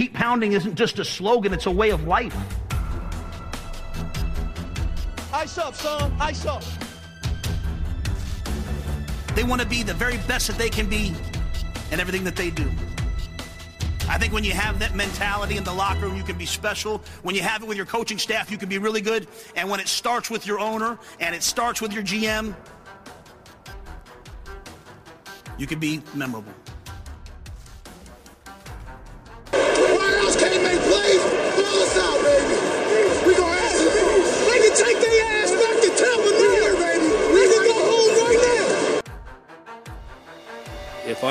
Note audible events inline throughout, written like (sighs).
Keep pounding isn't just a slogan, it's a way of life. Ice up, son. Ice up. They want to be the very best that they can be in everything that they do. I think when you have that mentality in the locker room, you can be special. When you have it with your coaching staff, you can be really good. And when it starts with your owner and it starts with your GM, you can be memorable.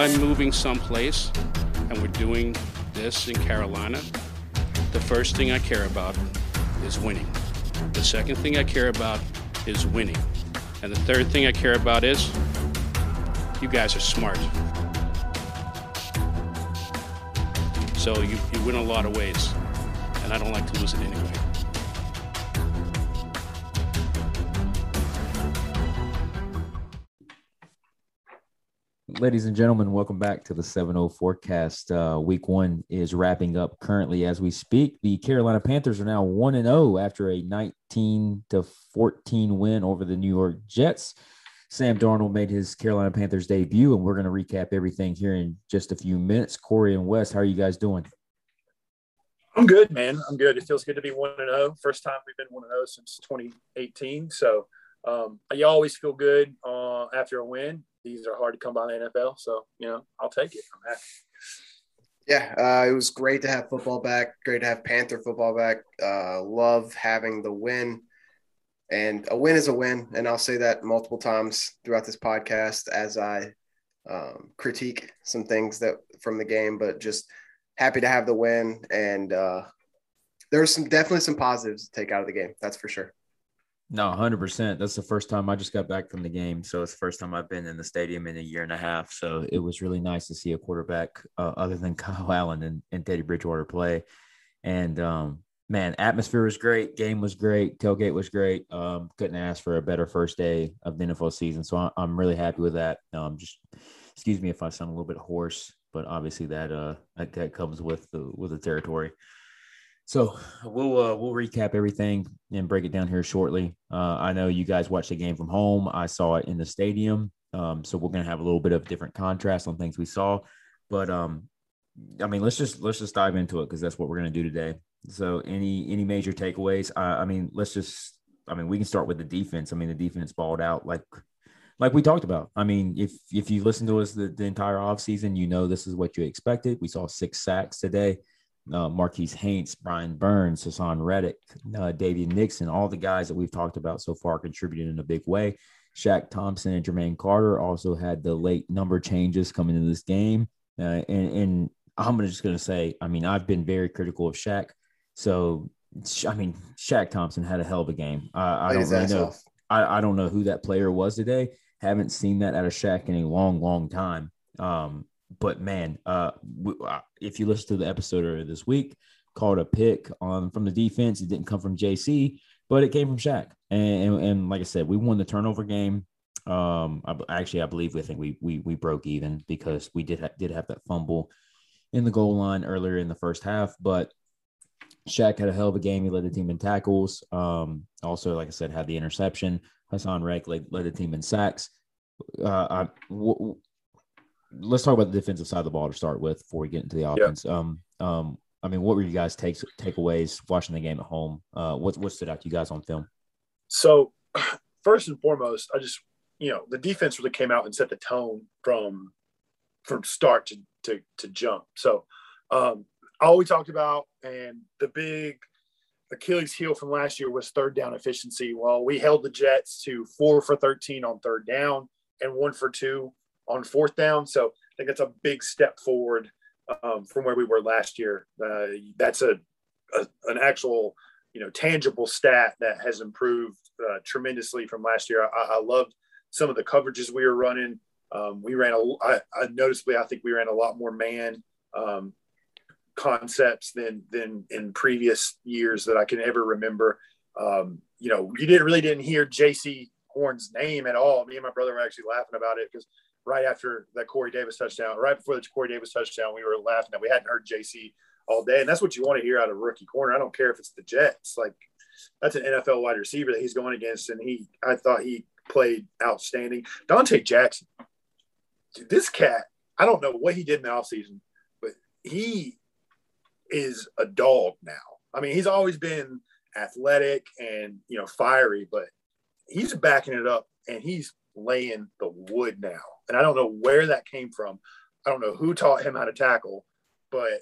I'm moving someplace and we're doing this in Carolina, the first thing I care about is winning. The second thing I care about is winning. And the third thing I care about is you guys are smart. So you, you win a lot of ways. And I don't like to lose it anyway. Ladies and gentlemen, welcome back to the 7-0 forecast. Uh, week one is wrapping up currently as we speak. The Carolina Panthers are now 1 and 0 after a 19 to 14 win over the New York Jets. Sam Darnold made his Carolina Panthers debut, and we're going to recap everything here in just a few minutes. Corey and Wes, how are you guys doing? I'm good, man. I'm good. It feels good to be 1 and 0. First time we've been 1 and 0 since 2018. So um, you always feel good uh, after a win these are hard to come by in the NFL. So, you know, I'll take it. I'm happy. Yeah, uh, it was great to have football back. Great to have Panther football back. Uh, love having the win. And a win is a win. And I'll say that multiple times throughout this podcast as I um, critique some things that from the game, but just happy to have the win. And uh, there's some definitely some positives to take out of the game. That's for sure. No, hundred percent. That's the first time I just got back from the game, so it's the first time I've been in the stadium in a year and a half. So it was really nice to see a quarterback uh, other than (laughs) Kyle Allen and, and Teddy Bridgewater play. And um, man, atmosphere was great, game was great, tailgate was great. Um, couldn't ask for a better first day of the NFL season. So I'm really happy with that. Um, just excuse me if I sound a little bit hoarse, but obviously that uh that, that comes with the with the territory. So we'll uh, we'll recap everything and break it down here shortly. Uh, I know you guys watched the game from home. I saw it in the stadium, um, so we're gonna have a little bit of different contrast on things we saw. But um, I mean, let's just let's just dive into it because that's what we're gonna do today. So any any major takeaways? Uh, I mean, let's just I mean we can start with the defense. I mean, the defense balled out like like we talked about. I mean, if if you listen to us the, the entire offseason, you know this is what you expected. We saw six sacks today uh, Marquis Haynes, Brian Burns, Haason Reddick, uh, Nixon, all the guys that we've talked about so far contributed in a big way. Shaq Thompson and Jermaine Carter also had the late number changes coming into this game. Uh, and, and, I'm just going to say, I mean, I've been very critical of Shaq. So, I mean, Shaq Thompson had a hell of a game. I don't really know. I, I, don't know who that player was today. Haven't seen that out of Shaq in a long, long time. Um, but man, uh, uh, if you listen to the episode earlier this week, called a pick on from the defense. It didn't come from JC, but it came from Shaq. And, and, and like I said, we won the turnover game. Um, I, actually, I believe we think we we we broke even because we did ha- did have that fumble in the goal line earlier in the first half, but Shaq had a hell of a game. He led the team in tackles. Um, also, like I said, had the interception. Haason Reddick led, led the team in sacks. Uh, I, w- let's talk about the defensive side of the ball to start with before we get into the offense. Um, um, I mean, what were you guys takes takeaways watching the game at home? Uh, what what stood out to you guys on film? So, (clears throat) first and foremost, I just you know the defense really came out and set the tone from from start to to, to jump. So, um, all we talked about and the big Achilles heel from last year was third down efficiency. Well, we held the Jets to four for 13 on third down and one for two on fourth down. So I think that's a big step forward um, from where we were last year. Uh, that's a, a, an actual you know tangible stat that has improved uh, tremendously from last year. I, I, loved some of the coverages we were running. Um, we ran a I, I noticeably I think we ran a lot more man um, concepts than than in previous years that I can ever remember. Um, you know, you didn't really didn't hear Jaycee Horn's name at all. Me and my brother were actually laughing about it because right after that Corey Davis touchdown, right before the Corey Davis touchdown, we were laughing that we hadn't heard JC all day, and that's what you want to hear out of rookie corner. I don't care if it's the Jets. Like that's an NFL wide receiver that he's going against, and he I thought he played outstanding. Donte Jackson, dude, this cat, I don't know what he did in the offseason, but he is a dog now. I mean, he's always been athletic and you know fiery, but he's backing it up and he's laying the wood now. And I don't know where that came from. I don't know who taught him how to tackle, but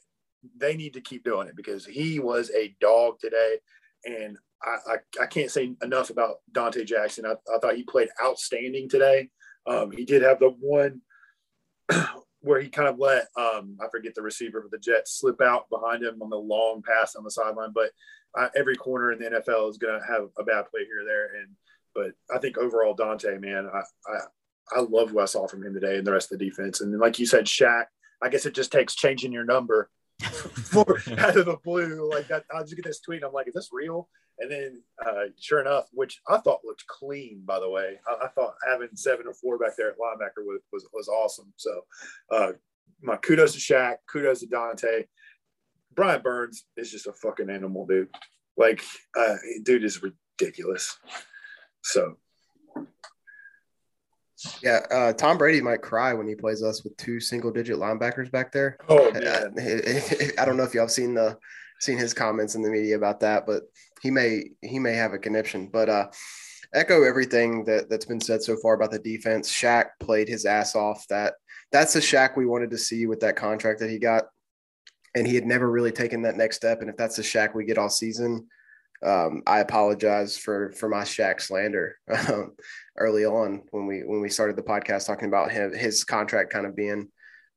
they need to keep doing it because he was a dog today. And I, I, I can't say enough about Donte Jackson. I, I thought he played outstanding today. Um, he did have the one (clears throat) where he kind of let um, I forget the receiver for the Jets slip out behind him on the long pass on the sideline. But every corner in the NFL is going to have a bad play here or there. And but I think overall Donte, man, I, I love what I saw from him today and the rest of the defense. And like you said, Shaq, I guess it just takes changing your number (laughs) for (laughs) out of the blue. Like that, I just get this tweet. I'm like, is this real? And then, uh, sure enough, which I thought looked clean, by the way. I, I thought having seven or four back there at linebacker was was, was awesome. So, uh, my kudos to Shaq, kudos to Donte. Brian Burns is just a fucking animal, dude. Like, uh, dude is ridiculous. So yeah, uh, Tom Brady might cry when he plays us with two single digit linebackers back there. Oh I, man. I, (laughs) I don't know if y'all have seen the seen his comments in the media about that, but he may he may have a conniption. But uh, echo everything that that's been said so far about the defense. Shaq played his ass off. That that's the Shaq we wanted to see with that contract that he got, and he had never really taken that next step. And if that's the Shaq we get all season, um, I apologize for for my Shaq slander (laughs) um, early on when we when we started the podcast talking about him his contract kind of being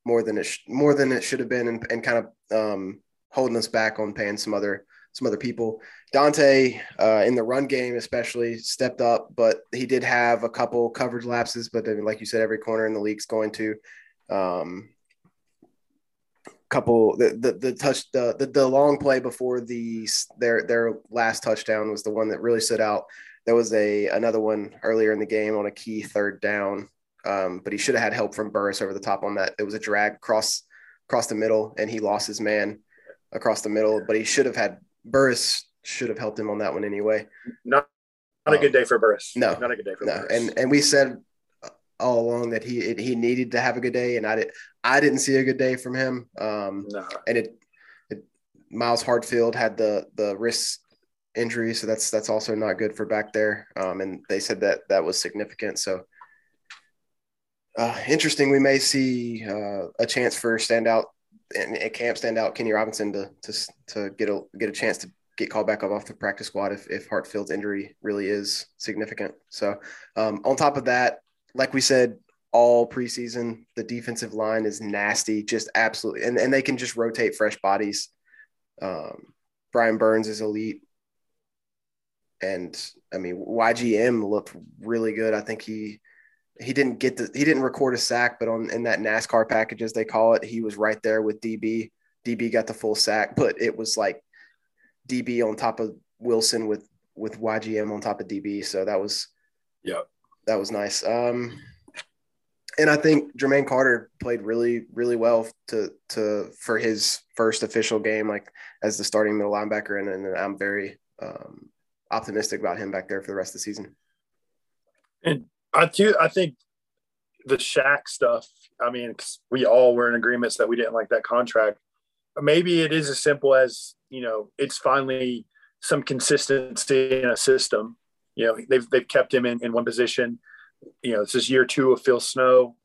more than it sh- more than it should have been and, and kind of um, holding us back on paying some other some other people. Donte uh, in the run game especially stepped up, but he did have a couple coverage lapses. But then, like you said, every corner in the league's going to. Um, couple the, the the touch the, the the long play before the their their last touchdown was the one that really stood out. There was a another one earlier in the game on a key third down, um, but he should have had help from Burris over the top on that. It was a drag cross across the middle, and he lost his man across the middle. But he should have had Burris should have helped him on that one anyway. Not not a good day for Burris. No, not a good day for No, Burris. and and we said all along that he he needed to have a good day, and I did I didn't see a good day from him. Um, no. and it, it Myles Hartsfield had the the wrist injury, so that's that's also not good for back there. Um, and they said that that was significant. So uh, interesting. We may see uh, a chance for standout and it camp standout Kenny Robinson to to to get a get a chance to get called back up off the practice squad if if Hartsfield's injury really is significant. So um, on top of that, like we said, all preseason. The defensive line is nasty, just absolutely, and, and they can just rotate fresh bodies. Um, Brian Burns is elite. And I mean, YGM looked really good. I think he he didn't get the he didn't record a sack, but on in that NASCAR package as they call it, he was right there with DB. DB got the full sack, but it was like DB on top of Wilson with with YGM on top of DB. So that was yeah, that was nice. Um, and I think Jermaine Carter played really, really well to to for his first official game, like as the starting middle linebacker, and, and I'm very um, optimistic about him back there for the rest of the season. And I too, I think the Shaq stuff. I mean, we all were in agreements that we didn't like that contract. Maybe it is as simple as you know, it's finally some consistency in a system. You know, they've they've kept him in, in one position you know, this is year two of Phil Snow.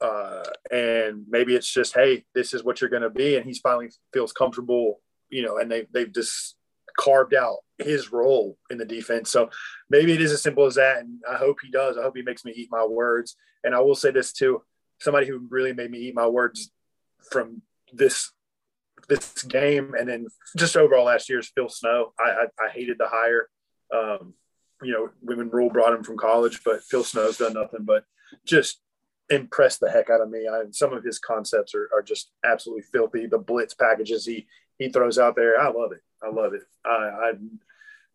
Uh, and maybe it's just, hey, this is what you're going to be. And he's finally feels comfortable, you know, and they, they've just carved out his role in the defense. So maybe it is as simple as that. And I hope he does. I hope he makes me eat my words. And I will say this too somebody who really made me eat my words from this this game and then just overall last year's Phil Snow. I, I, I hated the hire. Um, you know, women Rhule brought him from college, but Phil Snow's done nothing but just impress the heck out of me. I, some of his concepts are, are just absolutely filthy. The blitz packages he he throws out there, I love it. I love it. I I,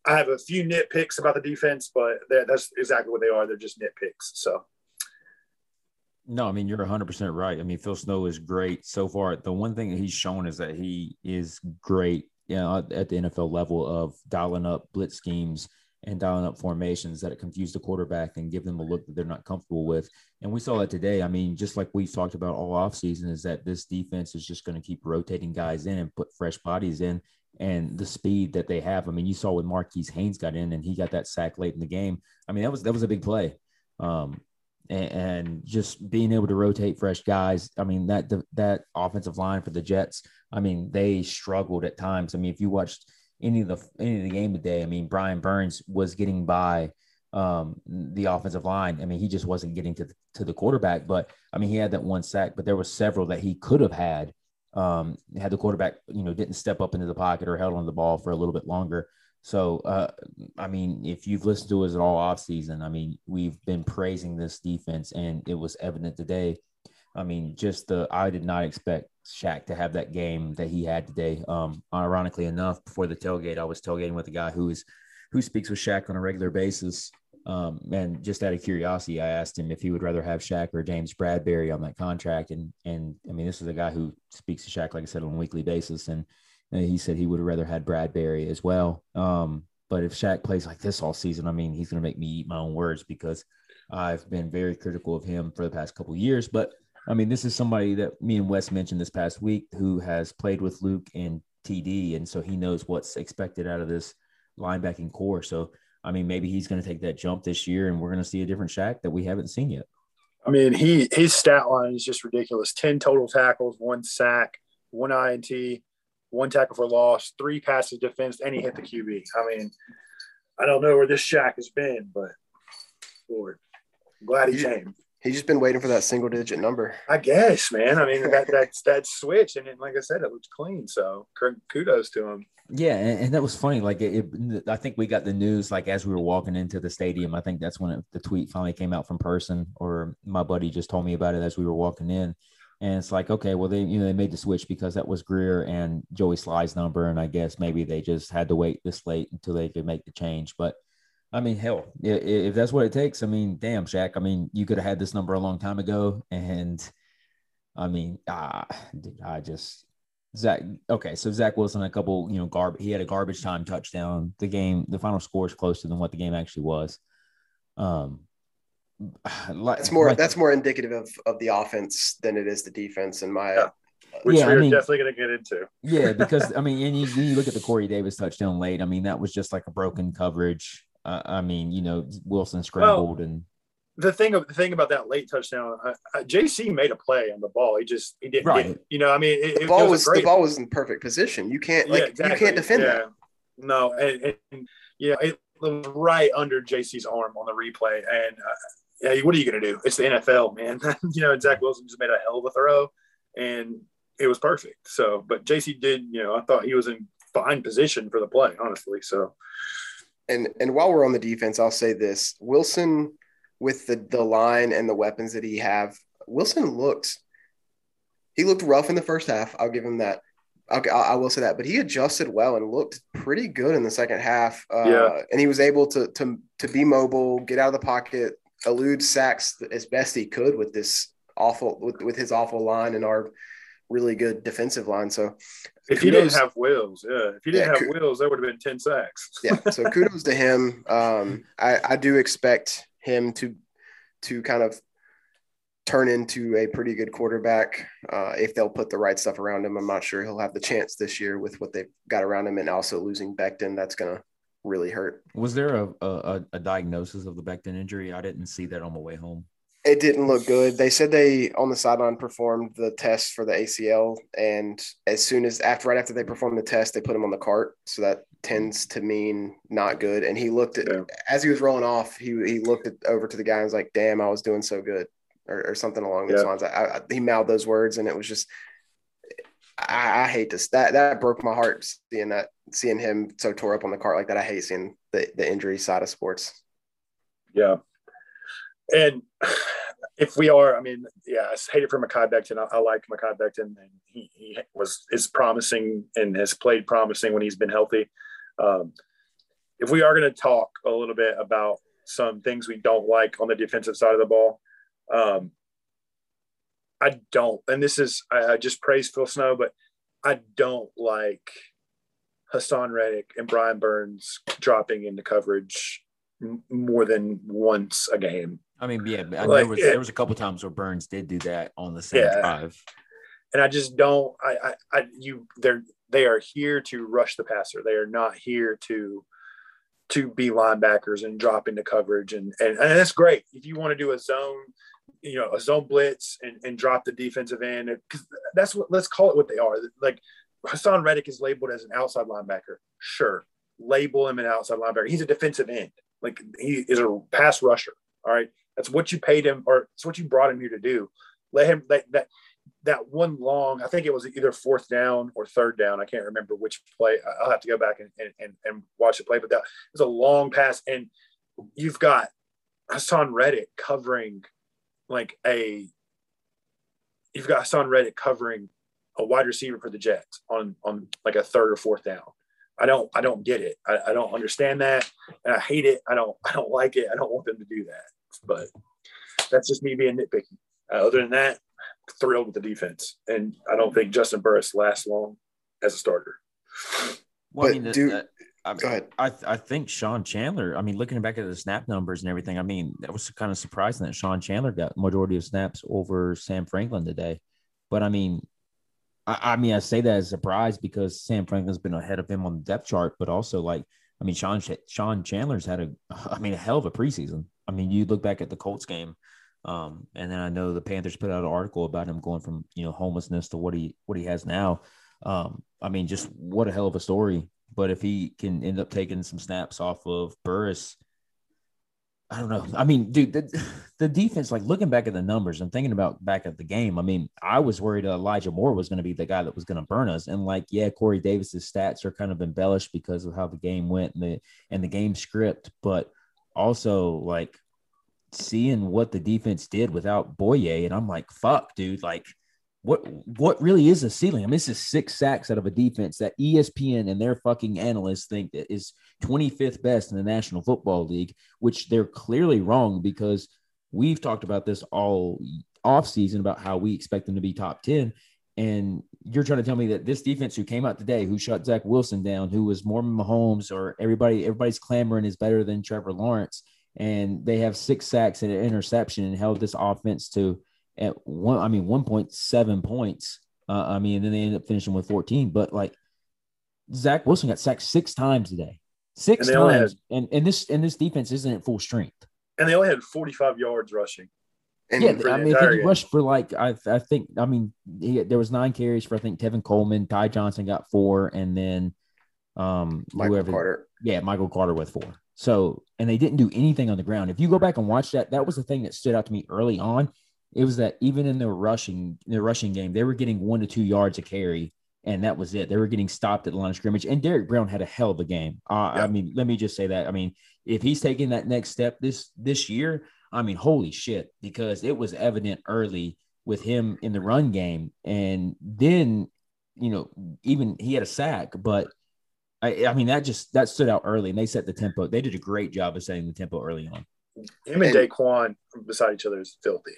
I have a few nitpicks about the defense, but that, that's exactly what they are. They're just nitpicks. So No, I mean you're 100 percent right. I mean Phil Snow is great so far. The one thing he's shown is that he is great, you know, at the NFL level of dialing up blitz schemes and dialing up formations that confuse the quarterback and give them a look that they're not comfortable with. And we saw that today. I mean, just like we've talked about all offseason, is that this defense is just going to keep rotating guys in and put fresh bodies in. And the speed that they have. I mean, you saw when Marquis Haynes got in and he got that sack late in the game. I mean, that was that was a big play. Um, and, and just being able to rotate fresh guys. I mean, that that offensive line for the Jets. I mean, they struggled at times. I mean, if you watched any of the any of the game today. I mean, Brian Burns was getting by um, the offensive line. I mean, he just wasn't getting to the, to the quarterback. But I mean, he had that one sack, but there were several that he could have had. Um, had the quarterback, you know, didn't step up into the pocket or held on the ball for a little bit longer. So, uh, I mean, if you've listened to us at all off season, I mean, we've been praising this defense, and it was evident today. I mean, just the I did not expect Shaq to have that game that he had today. Um, ironically enough, before the tailgate, I was tailgating with a guy who is who speaks with Shaq on a regular basis. Um, and just out of curiosity, I asked him if he would rather have Shaq or James Bradberry on that contract. And and I mean, this is a guy who speaks to Shaq, like I said, on a weekly basis. And, and he said he would have rather had Bradberry as well. Um, but if Shaq plays like this all season, I mean, he's going to make me eat my own words because I've been very critical of him for the past couple years. But I mean, this is somebody that me and Wes mentioned this past week who has played with Luke and TD, and so he knows what's expected out of this linebacking corps. So, I mean, maybe he's going to take that jump this year, and we're going to see a different Shaq that we haven't seen yet. I mean, he his stat line is just ridiculous: ten total tackles, one sack, one INT, one tackle for loss, three passes defense, and he hit the QB. I mean, I don't know where this Shaq has been, but Lord, I'm glad he came. He's just been waiting for that single digit number. I guess, man. I mean, that that's that switch, and it, like I said, it looks clean. So kudos to him. Yeah, and, and that was funny. Like, it, it, I think we got the news like as we were walking into the stadium. I think that's when it, the tweet finally came out from person, or my buddy just told me about it as we were walking in. And it's like, okay, well, they you know they made the switch because that was Grier and Joey Slye's number, and I guess maybe they just had to wait this late until they could make the change. But I mean, hell, if that's what it takes, I mean, damn, Shaq. I mean, you could have had this number a long time ago, and I mean, ah, dude, I just Zach. Okay, so Zach Wilson, a couple, you know, garbage. He had a garbage time touchdown. The game, the final score is closer than what the game actually was. Um, (sighs) like, that's more like, that's more indicative of of the offense than it is the defense, in my. Yeah. Which yeah, we're I mean, definitely going to get into. yeah, because (laughs) I mean, and you, you look at the Corey Davis touchdown late. I mean, that was just like a broken coverage uh, I mean, you know, Wilson scrambled well, and the thing the thing about that late touchdown, uh, uh JC made a play on the ball. He just he didn't, right. you know. I mean, it, the ball was, was the ball was in perfect position. You can't like yeah, exactly. you can't defend yeah. that. No, and, and yeah, it was right under JC's arm on the replay. And uh, yeah, what are you going to do? It's the NFL, man. (laughs) you know, and Zach Wilson just made a hell of a throw, and it was perfect. So, but JC did, you know, I thought he was in fine position for the play, honestly. So, and and while we're on the defense, I'll say this: Wilson, with the the line and the weapons that he have, Wilson looked he looked rough in the first half. I'll give him that. Okay, I, I will say that, but he adjusted well and looked pretty good in the second half. Uh, yeah. and he was able to to to be mobile, get out of the pocket, elude sacks as best he could with this awful with, with his awful line and our really good defensive line. So if he didn't have wheels, yeah, if he didn't yeah, have wheels, that would have been 10 sacks. (laughs) yeah. So kudos to him. Um, I, I do expect him to, to kind of turn into a pretty good quarterback uh, if they'll put the right stuff around him. I'm not sure he'll have the chance this year with what they've got around him and also losing Becton. That's going to really hurt. Was there a, a, a diagnosis of the Becton injury? I didn't see that on my way home it didn't look good. They said they on the sideline performed the test for the ACL, and as soon as after right after they performed the test, they put him on the cart. So that tends to mean not good. And he looked at yeah. as he was rolling off, he he looked at, over to the guy and was like, "Damn, I was doing so good," or, or something along those yeah. lines. I, I, he mouthed those words, and it was just. I, I hate this. That that broke my heart seeing that, seeing him so tore up on the cart like that. I hate seeing the the injury side of sports. Yeah, and (sighs) if we are, I mean, yeah, I hate it for Mekhi Becton. I, I like Mekhi Becton, and he, he, was is promising and has played promising when he's been healthy. Um, if we are going to talk a little bit about some things we don't like on the defensive side of the ball, um, I don't, and this is I, I just praise Phil Snow, but I don't like Haason Reddick and Brian Burns dropping into coverage more than once a game. I mean, yeah, but Like, there was there was a couple times where Burns did do that on the same Yeah. drive. and I just don't. I, I, I, you, they're they are here to rush the passer. They are not here to to be linebackers and drop into coverage, and and, and that's great if you want to do a zone, you know, a zone blitz and, and drop the defensive end because that's what let's call it what they are. Like Haason Reddick is labeled as an outside linebacker. Sure, label him an outside linebacker. He's a defensive end. Like he is a pass rusher. All right, that's what you paid him, or it's what you brought him here to do. Let him that that that one long, I think it was either fourth down or third down. I can't remember which play. I'll have to go back and, and, and, and watch the play, but that was a long pass. And you've got Haason Reddick covering like a, you've got Haason Reddick covering a wide receiver for the Jets on, on like a third or fourth down. I don't, I don't get it. I, I don't understand that. And I hate it. I don't, I don't like it. I don't want them to do that, but that's just me being nitpicky. Uh, other than that, thrilled with the defense, and I don't think Juston Burris lasts long as a starter. Well, I mean, the- do- the- I, Go ahead. I I think Sean Chandler. I mean, looking back at the snap numbers and everything, I mean, that was kind of surprising that Sean Chandler got majority of snaps over Sam Franklin today. But I mean, I, I mean, I say that as a surprise because Sam Franklin's been ahead of him on the depth chart, but also like, I mean, Sean Sean Chandler's had a, I mean, a hell of a preseason. I mean, you look back at the Colts game, um, and then I know the Panthers put out an article about him going from you know homelessness to what he what he has now. Um, I mean, just what a hell of a story. But if he can end up taking some snaps off of Burris, I don't know. I mean, dude, the, (laughs) the defense, like looking back at the numbers and thinking about back at the game, I mean, I was worried Elijah Moore was going to be the guy that was going to burn us. And like, yeah, Corey Davis's stats are kind of embellished because of how the game went and the and the game script, but also like seeing what the defense did without Bouye, and I'm like, fuck, dude, like what what really is a ceiling? I mean, this is six sacks out of a defense that ESPN and their fucking analysts think that is 25th best in the National Football League, which they're clearly wrong because we've talked about this all offseason about how we expect them to be top 10. And you're trying to tell me that this defense who came out today, who shut Zach Wilson down, who was Mormon Mahomes, or everybody, everybody's clamoring is better than Trevor Lawrence, and they have six sacks and an interception and held this offense to at one, I mean, 1.7 points. Uh, I mean, and then they ended up finishing with 14. But like Zach Wilson got sacked six times today, six And times, and and this and this defense isn't at full strength. And they only had 45 yards rushing. And yeah, I mean, he rushed for like I, I think, I mean, he, there was nine carries for I think Tevin Coleman, Ty Johnson got four, and then um Michael whoever, Carter. yeah, Michael Carter with four. So, and they didn't do anything on the ground. If you go back and watch that, that was the thing that stood out to me early on. It was that even in the rushing, the rushing game, they were getting one to two yards a carry, and that was it. They were getting stopped at the line of scrimmage. And Derrick Brown had a hell of a game. Uh, I mean, let me just say that. I mean, if he's taking that next step this this year, I mean, holy shit, because it was evident early with him in the run game, and then you know, even he had a sack, but I, I mean, that just that stood out early, and they set the tempo. They did a great job of setting the tempo early on. Him and, And- Daquan beside each other is filthy.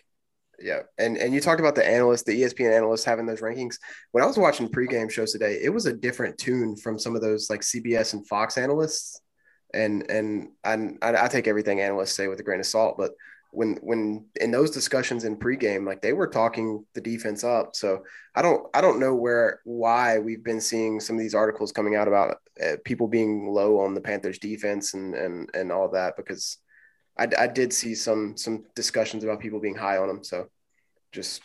Yeah, and and you talked about the analysts, the ESPN analysts having those rankings. When I was watching pregame shows today, it was a different tune from some of those like CBS and Fox analysts. And and I I, take everything analysts say with a grain of salt, but when when in those discussions in pregame, like they were talking the defense up. So I don't I don't know where why we've been seeing some of these articles coming out about uh, people being low on the Panthers defense and and and all that because I, I did see some some discussions about people being high on them. So just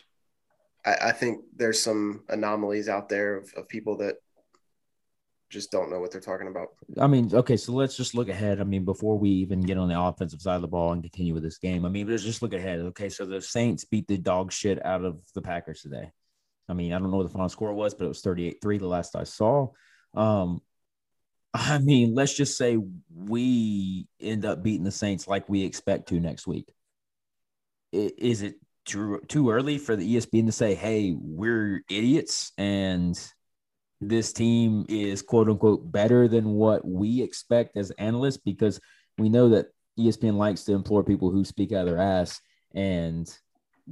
I, I think there's some anomalies out there of, of people that just don't know what they're talking about. I mean, okay, so let's just look ahead. I mean, before we even get on the offensive side of the ball and continue with this game, I mean, let's just look ahead. Okay, so the Saints beat the dog shit out of the Packers today. I mean, I don't know what the final score was, but it was 38 3 the last I saw. Um, I mean, let's just say we end up beating the Saints like we expect to next week. Is it too, too early for the ESPN to say, hey, we're idiots and this team is quote unquote better than what we expect as analysts? Because we know that ESPN likes to implore people who speak out of their ass. And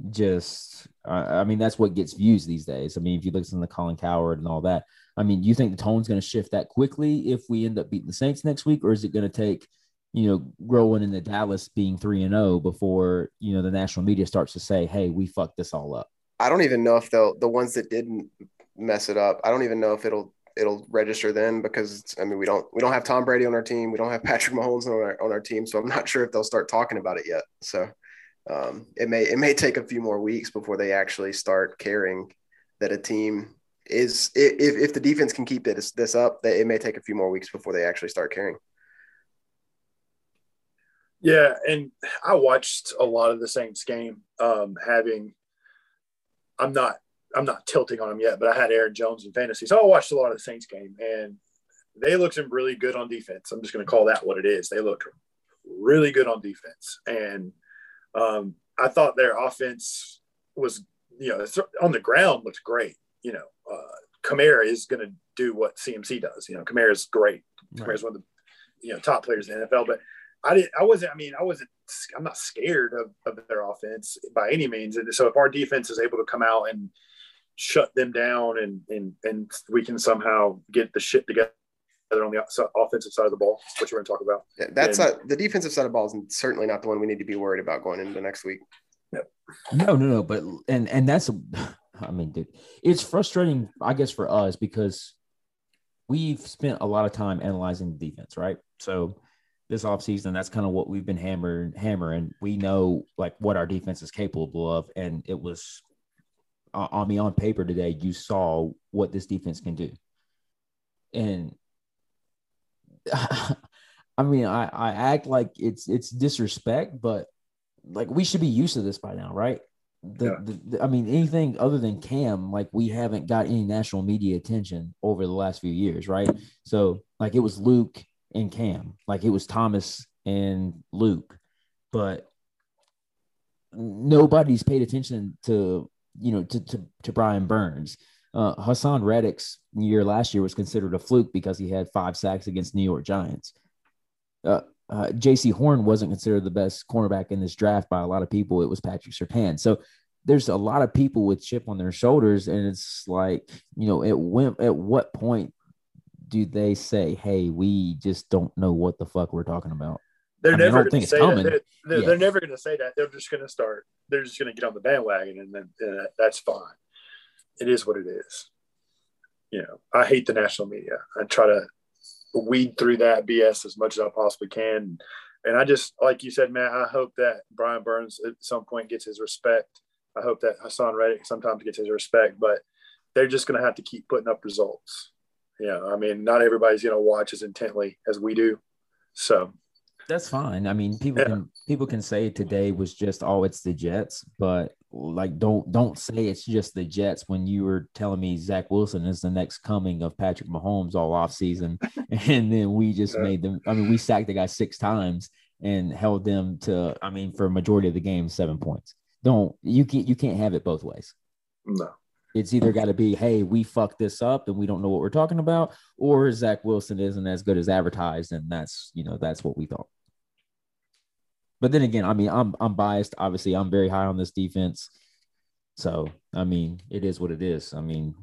just I mean that's what gets views these days. I mean, if you listen the Colin Cowherd and all that, I mean, do you think the tone's going to shift that quickly if we end up beating the Saints next week, or is it going to take you know growing into Dallas being three and zero oh before you know the national media starts to say, "Hey, we fucked this all up"? I don't even know if they'll the ones that didn't mess it up. I don't even know if it'll it'll register then because I mean we don't we don't have Tom Brady on our team. We don't have (laughs) Patrick Mahomes on our on our team, so I'm not sure if they'll start talking about it yet. So um, it may it may take a few more weeks before they actually start caring that a team is if if the defense can keep this this up, it may take a few more weeks before they actually start caring. Yeah, and I watched a lot of the Saints game. Um, having, I'm not I'm not tilting on them yet, but I had Aaron Jones in fantasy, so I watched a lot of the Saints game, and they looked really good on defense. I'm just going to call that what it is. They looked really good on defense, and um, I thought their offense was, you know, on the ground looks great. You know, uh, Kamara is going to do what CMC does. You know, Kamara is great. Right. Kamara is one of the, you know, top players in the NFL. But I didn't. I wasn't. I mean, I wasn't. I'm not scared of, of their offense by any means. And so if our defense is able to come out and shut them down and and and we can somehow get the shit together on the offensive side of the ball, which we're going to talk about. Yeah, that's and, not, the defensive side of the ball is certainly not the one we need to be worried about going into next week. No, no, no. But and and that's, (sighs) I mean, dude, it's frustrating, I guess, for us because we've spent a lot of time analyzing the defense, right? So this offseason, that's kind of what we've been hammering, hammering. We know like what our defense is capable of, and it was uh, on me on paper today. You saw what this defense can do, and (laughs) I mean, I, I act like it's it's disrespect, but like we should be used to this by now, right? The, yeah. the, the, I mean, anything other than Cam, like we haven't got any national media attention over the last few years, right? So, like it was Luke and Cam, like it was Thomas and Luke, but nobody's paid attention to you know to to, to Brian Burns. Uh, Haason Reddick's year last year was considered a fluke because he had five sacks against New York Giants. Uh, uh, Jaycee Horn wasn't considered the best cornerback in this draft by a lot of people. It was Patrick Surtain. So there's a lot of people with chip on their shoulders, and it's like, you know, at when at what point do they say, "Hey, we just don't know what the fuck we're talking about"? They're I mean, never going to say that. They're, they're, they're never going to say that. They're just going to start. They're just going to get on the bandwagon, and then and that's fine. It is what it is. You know, I hate the national media. I try to weed through that BS as much as I possibly can. And I just, like you said, Matt, I hope that Brian Burns at some point gets his respect. I hope that Haason Reddick sometimes gets his respect, but they're just going to have to keep putting up results. Yeah, I mean, not everybody's going to watch as intently as we do. So that's fine. I mean, people yeah. can people can say today was just oh, it's the Jets, but like don't don't say it's just the Jets when you were telling me Zach Wilson is the next coming of Patrick Mahomes all off season, (laughs) and then we just yeah. made them. I mean, we sacked the guy six times and held them to. I mean, for a majority of the game, seven points. Don't you can't you can't have it both ways. No. It's either got to be, hey, we fucked this up and we don't know what we're talking about, or Zach Wilson isn't as good as advertised, and that's you know that's what we thought. But then again, I mean, I'm I'm biased. Obviously, I'm very high on this defense. So I mean, it is what it is. I mean,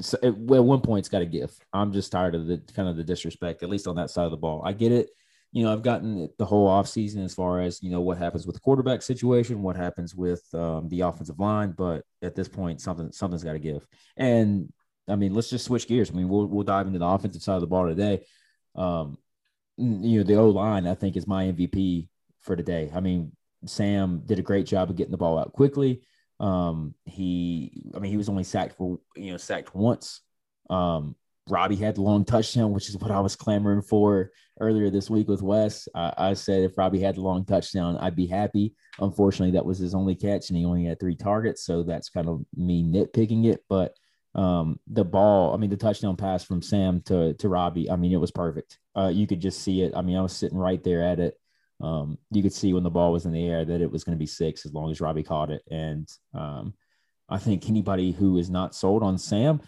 so it, at one point it's got to give. I'm just tired of the kind of the disrespect, at least on that side of the ball. I get it. You know, I've gotten the whole offseason as far as, you know, what happens with the quarterback situation, what happens with um, the offensive line. But at this point, something something's got to give. And I mean, let's just switch gears. I mean, we'll we'll dive into the offensive side of the ball today. Um, you know, the O line, I think, is my MVP for today. I mean, Sam did a great job of getting the ball out quickly. Um, he, I mean, he was only sacked for you know sacked once. Um, Robbie had the long touchdown, which is what I was clamoring for earlier this week with Wes. I, I said if Robbie had the long touchdown, I'd be happy. Unfortunately, that was his only catch, and he only had three targets, so that's kind of me nitpicking it. But um, the ball, I mean, the touchdown pass from Sam to to Robbie, I mean, it was perfect. Uh, you could just see it. I mean, I was sitting right there at it um, you could see when the ball was in the air that it was going to be six as long as Robbie caught it. And um, I think anybody who is not sold on Sam,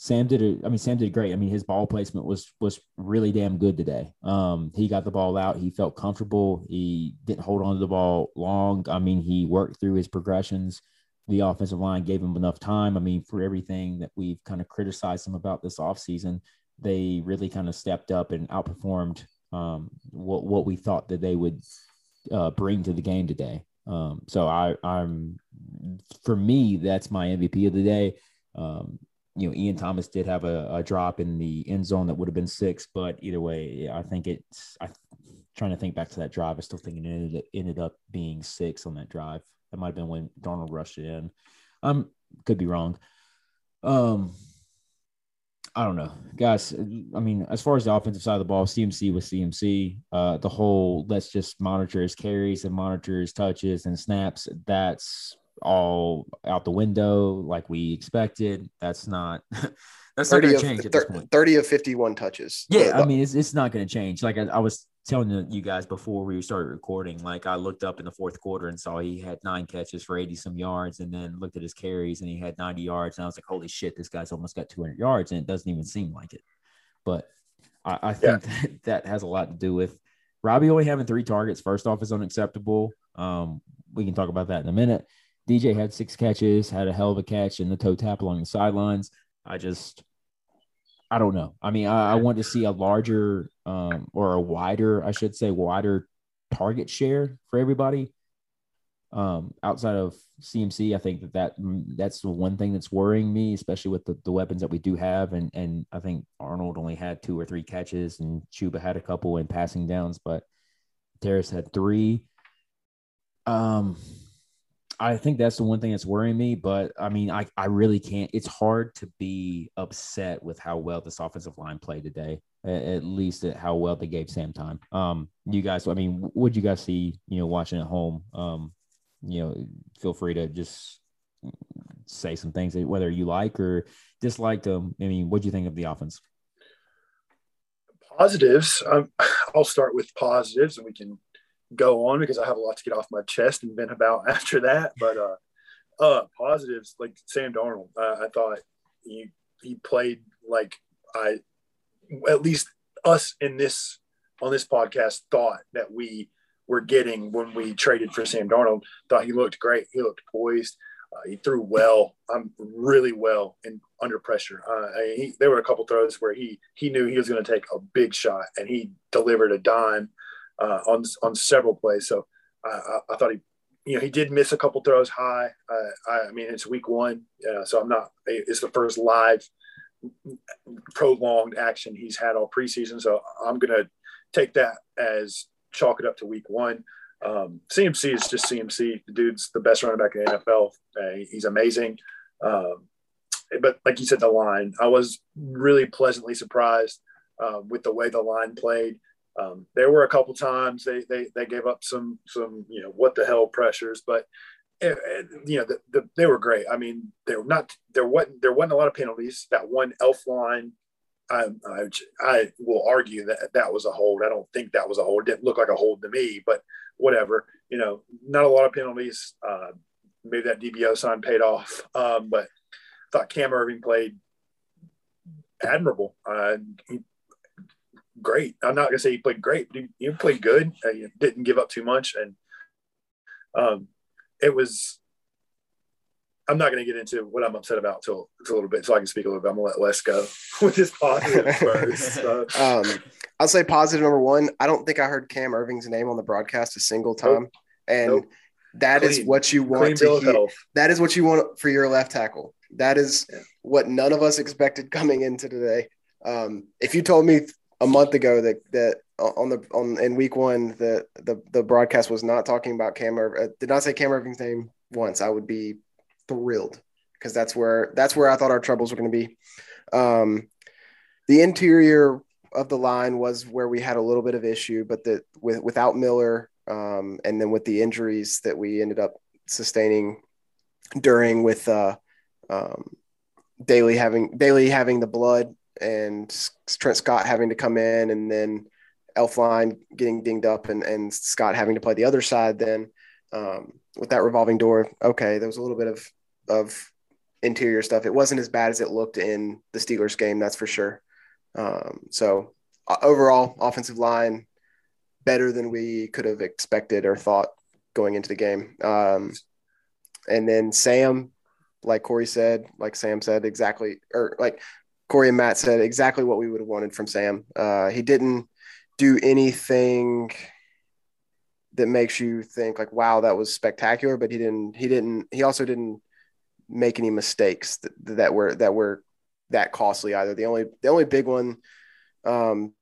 Sam did it. I mean, Sam did great. I mean, his ball placement was was really damn good today. Um, he got the ball out. He felt comfortable. He didn't hold on to the ball long. I mean, he worked through his progressions. The offensive line gave him enough time. I mean, for everything that we've kind of criticized him about this offseason, they really kind of stepped up and outperformed um, what what we thought that they would uh, bring to the game today. Um, so I, I'm for me, that's my MVP of the day. Um, you know, Ian Thomas did have a, a, drop in the end zone that would have been six, but either way, I think it's. I trying to think back to that drive. I still think it ended, ended up being six on that drive. That might have been when Darnold rushed it in. Um, could be wrong. Um, I don't know, guys. I mean, as far as the offensive side of the ball, CMC was CMC. Uh, the whole let's just monitor his carries and monitor his touches and snaps. That's all out the window, like we expected. That's not. (laughs) that's not going to change at this point. Thirty of fifty-one touches. Yeah, I mean, it's it's not going to change. Like I, I was telling you guys before we started recording, like I looked up in the fourth quarter and saw he had nine catches for 80 some yards and then looked at his carries and he had 90 yards. And I was like, holy shit, this guy's almost got 200 yards. And it doesn't even seem like it. But I, I think yeah. (laughs) that, that has a lot to do with Robbie only having three targets. First off, is unacceptable. Um, we can talk about that in a minute. DJ had six catches, had a hell of a catch in the toe tap along the sidelines. I just, I don't know. I mean, I, I want to see a larger um, or a wider, I should say, wider target share for everybody. Um, outside of CMC, I think that, that mm, that's the one thing that's worrying me, especially with the, the weapons that we do have. And and I think Arnold only had two or three catches, and Chuba had a couple in passing downs, but Terrace had three. Um, I think that's the one thing that's worrying me. But I mean, I, I really can't. It's hard to be upset with how well this offensive line played today. At least at how well they gave Sam time. Um, you guys, I mean, what you guys see? You know, watching at home. Um, you know, feel free to just say some things whether you like or dislike them. I mean, what do you think of the offense? Positives. Um, (sighs) I'll start with positives, and we can go on because I have a lot to get off my chest and vent about (laughs) after that. But uh, uh, positives like Sam Darnold, uh, I thought he he played like I at least us in this on this podcast thought that we were getting when we traded for Sam Darnold. Thought he looked great. He looked poised. Uh, he threw well, um, really well, and under pressure. Uh, he, there were a couple throws where he he knew he was going to take a big shot, and he delivered a dime uh, on on several plays. So I, I, thought he, you know, he did miss a couple throws high. Uh, I, I, mean, it's week one, uh, so I'm not. It's the first live prolonged action he's had all preseason. So I'm to take that as chalk it up to week one. Um, CMC is just CMC. The dude's the best running back in the NFL. Uh, he's amazing. Um, but like you said, the line, I was really pleasantly surprised uh, with the way the line played. Um, there were a couple times they, they they gave up some some you know what the hell pressures, but it, eh, it, eh, you know the, the, they were great. I mean, they were not there wasn't there wasn't a lot of penalties. That one Elflein, I, I I will argue that that was a hold. I don't think that was a hold. It didn't look like a hold to me, but whatever. You know, not a lot of penalties. Uh, maybe that DBO sign paid off, um, but I thought Cam Erving played admirable. Uh, he great. I'm not gonna say he played great, but he, he played good. Uh, he didn't give up too much, and um, it was. I'm not going to get into what I'm upset about till, till a little bit, so I can speak a little bit. I'm going to let Les go (laughs) with his positive (laughs) first. So. Um, I'll say positive number one. I don't think I heard Cam Erving's name on the broadcast a single time, nope. and nope. that Clean. is what you want Clean to hear. That is what you want for your left tackle. That is yeah. what none of us expected coming into today. Um, if you told me a month ago that that on the on in week one the the the broadcast was not talking about Cam Irv, uh, did not say Cam Erving's name once, I would be thrilled because that's where that's where I thought our troubles were going to be. Um, the interior of the line was where we had a little bit of issue, but that with without Miller um, and then with the injuries that we ended up sustaining during with uh, um, Daley having Daley having the blood and Trent Scott having to come in and then Elflein getting dinged up and, and Scott having to play the other side then um, with that revolving door. Okay, there was a little bit of of interior stuff. It wasn't as bad as it looked in the Steelers game, that's for sure. Um, so uh, overall, offensive line better than we could have expected or thought going into the game. Um, and then Sam, like Corey said, like Sam said, exactly, or like Corey and Matt said, exactly what we would have wanted from Sam. Uh, he didn't do anything that makes you think like, wow, that was spectacular, but he didn't, he didn't, he also didn't make any mistakes that, that were, that were that costly either. The only, the only big one, um,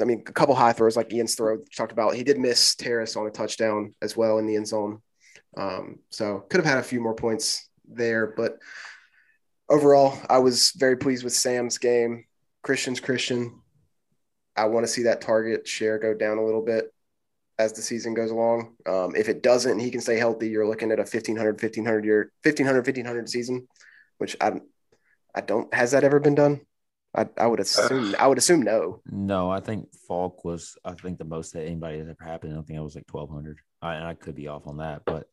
I mean, a couple high throws like Ian's throw talked about. He did miss Terrace on a touchdown as well in the end zone. Um, so could have had a few more points there, but overall, I was very pleased with Sam's game. Christian's Christian. I want to see that target share go down a little bit as the season goes along. Um, if it doesn't, he can stay healthy. You're looking at a 1500, 1500 year, 1500, 1500 season, which I, I don't, has that ever been done? I, I would assume, I would assume no. No, I think Faulk was, I think the most that anybody has ever happened. I don't think it was like 1200. I, and I could be off on that, but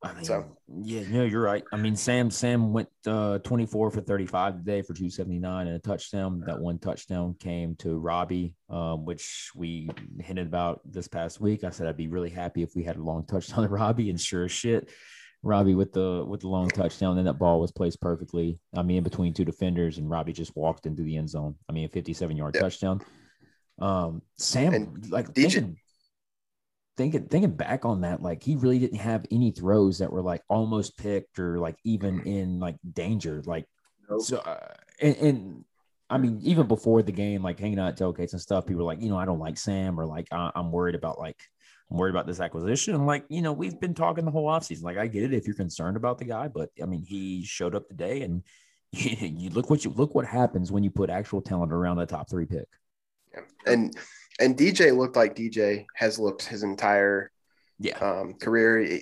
I mean, so yeah, no, you're right. I mean, Sam Sam went uh, 24 for 35 today for 279 and a touchdown. That one touchdown came to Robbie, um, which we hinted about this past week. I said I'd be really happy if we had a long touchdown (laughs) to Robbie, and sure as shit, Robbie with the with the long touchdown. And that ball was placed perfectly. I mean, in between two defenders, and Robbie just walked into the end zone. I mean, a 57 yard yeah. touchdown. Um, Sam, and like DJ, thinking, thinking thinking back on that, like he really didn't have any throws that were like almost picked or like even in like danger. Like nope. so, uh, and, and, I mean, even before the game, like hanging out at tailgates and stuff, people were like, you know, I don't like Sam or like I, am worried about like I'm worried about this acquisition. And like, you know, we've been talking the whole offseason. Like, I get it if you're concerned about the guy, but I mean, he showed up today and you, (laughs) you look what you look what happens when you put actual talent around the top three pick. Yeah. And and DJ looked like DJ has looked his entire yeah um, career.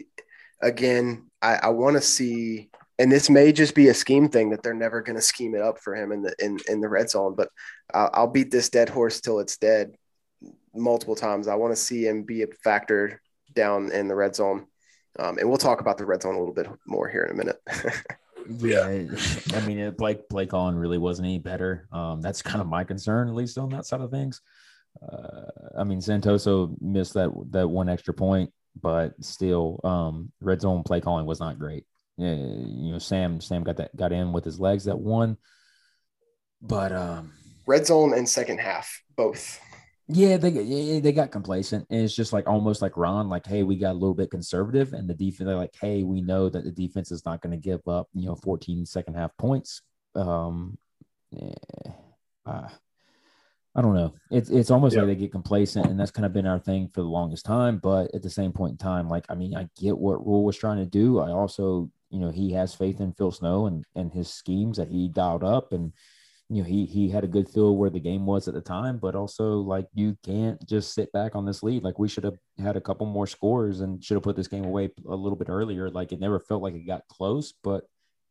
Again, I, I want to see, and this may just be a scheme thing that they're never going to scheme it up for him in the in in the red zone. But I'll, I'll beat this dead horse till it's dead multiple times. I want to see him be a factor down in the red zone. Um, and we'll talk about the red zone a little bit more here in a minute. (laughs) yeah, I mean, Blake Blake Allen really wasn't any better. Um, that's kind of my concern, at least on that side of things. Uh, I mean, Santoso missed that that one extra point, but still, um, red zone play calling was not great. Yeah, you know, Sam Sam got that got in with his legs that one, but um, red zone and second half both. Yeah, they yeah, they got complacent, and it's just like almost like Ron, like, hey, we got a little bit conservative, and the defense, they're like, hey, we know that the defense is not going to give up, you know, 14 second half points. Um, yeah, uh, I don't know. It's it's almost like they get complacent, and that's kind of been our thing for the longest time. But at the same point in time, like I mean, I get what Rhule was trying to do. I also, you know, he has faith in Phil Snow and and his schemes that he dialed up, and you know, he he had a good feel where the game was at the time. But also, like you can't just sit back on this lead. Like we should have had a couple more scores and should have put this game away a little bit earlier. Like it never felt like it got close, but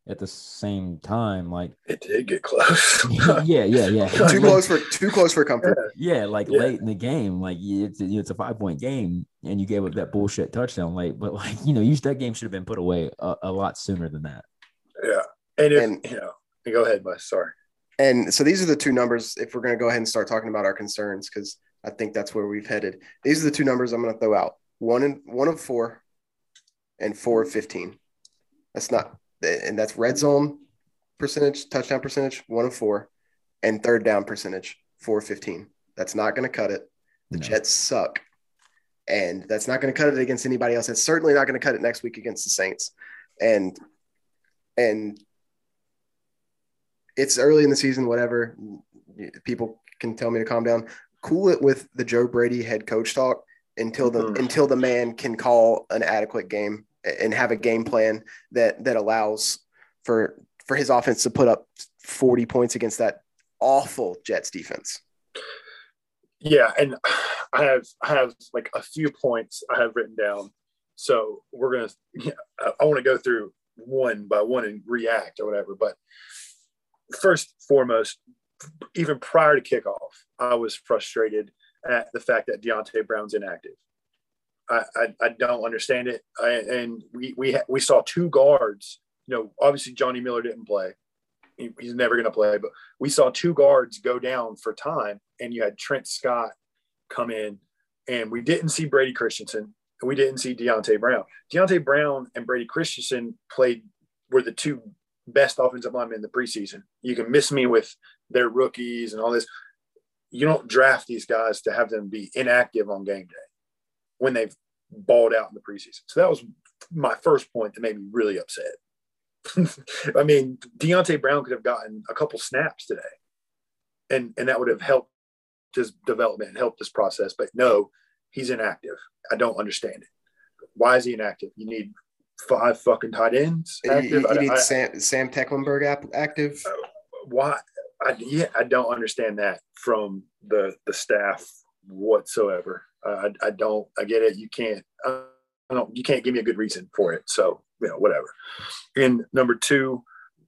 at the same time, like it did get close. (laughs) yeah, yeah, yeah. (laughs) too close for too close for comfort. Yeah, like yeah. late in the game, like it's it's a five point game, and you gave up that bullshit touchdown late. But like you know, you that game should have been put away a, a lot sooner than that. Yeah, and if and, you know, go ahead, Bus. Sorry. And so these are the two numbers. If we're going to go ahead and start talking about our concerns, because I think that's where we've headed. These are the two numbers I'm going to throw out: one and one of four, and four of fifteen. That's not and that's red zone percentage, touchdown percentage, one of four, and third down percentage, four fifteen. That's not going to cut it. The no. Jets suck, and that's not going to cut it against anybody else. It's certainly not going to cut it next week against the Saints, and and it's early in the season. Whatever people can tell me to calm down. Cool it with the Joe Brady head coach talk until the mm-hmm. until the man can call an adequate game and have a game plan that that allows for for his offense to put up 40 points against that awful Jets defense. Yeah, and I have I have like a few points I have written down. So we're gonna yeah, I want to go through one by one and react or whatever. But first foremost, even prior to kickoff, I was frustrated at the fact that Deonte Brown's inactive. I, I, don't understand it. I, and we we we saw two guards you know, obviously Johnny Miller didn't play. He, he's never going to play, but we saw two guards go down for time, and you had Trent Scott come in, and we didn't see Brady Christensen, and we didn't see Deonte Brown. Deonte Brown and Brady Christensen played were the two best offensive linemen in the preseason. You can miss me with their rookies and all this. You don't draft these guys to have them be inactive on game day when they've balled out in the preseason. So that was my first point that made me really upset. (laughs) I mean, Deonte Brown could have gotten a couple snaps today, and and that would have helped his development and helped this process. But no, he's inactive. I don't understand it. Why is he inactive? You need five fucking tight ends active. You, you need I- Sam, Sam Tecklenburg active. Oh, why I, yeah i don't understand that from the the staff whatsoever I, I don't i get it. You can't i don't you can't give me a good reason for it. So you know whatever. And number two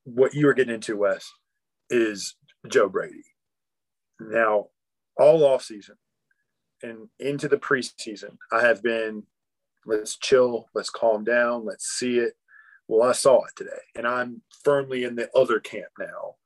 what you were getting into wes is joe brady. Now all off season and into the preseason i have been let's chill let's calm down let's see it. Well i saw it today and i'm firmly in the other camp now.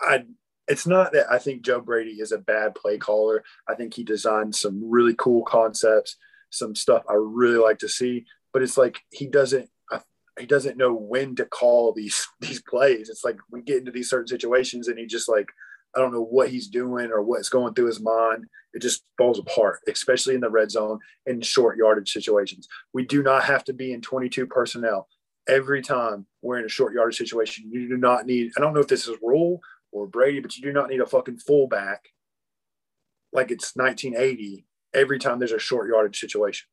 I it's not that I think Joe Brady is a bad play caller. I think he designed some really cool concepts, some stuff I really like to see, but it's like he doesn't uh, he doesn't know when to call these (laughs) these plays. It's like we get into these certain situations and he just like I don't know what he's doing or what's going through his mind. It just falls apart, especially in the red zone and short yardage situations. We do not have to be in 22 personnel every time we're in a short yardage situation. You do not need, I don't know if this is Rhule or Brady, but you do not need a fucking fullback like it's 1980 every time there's a short yardage situation.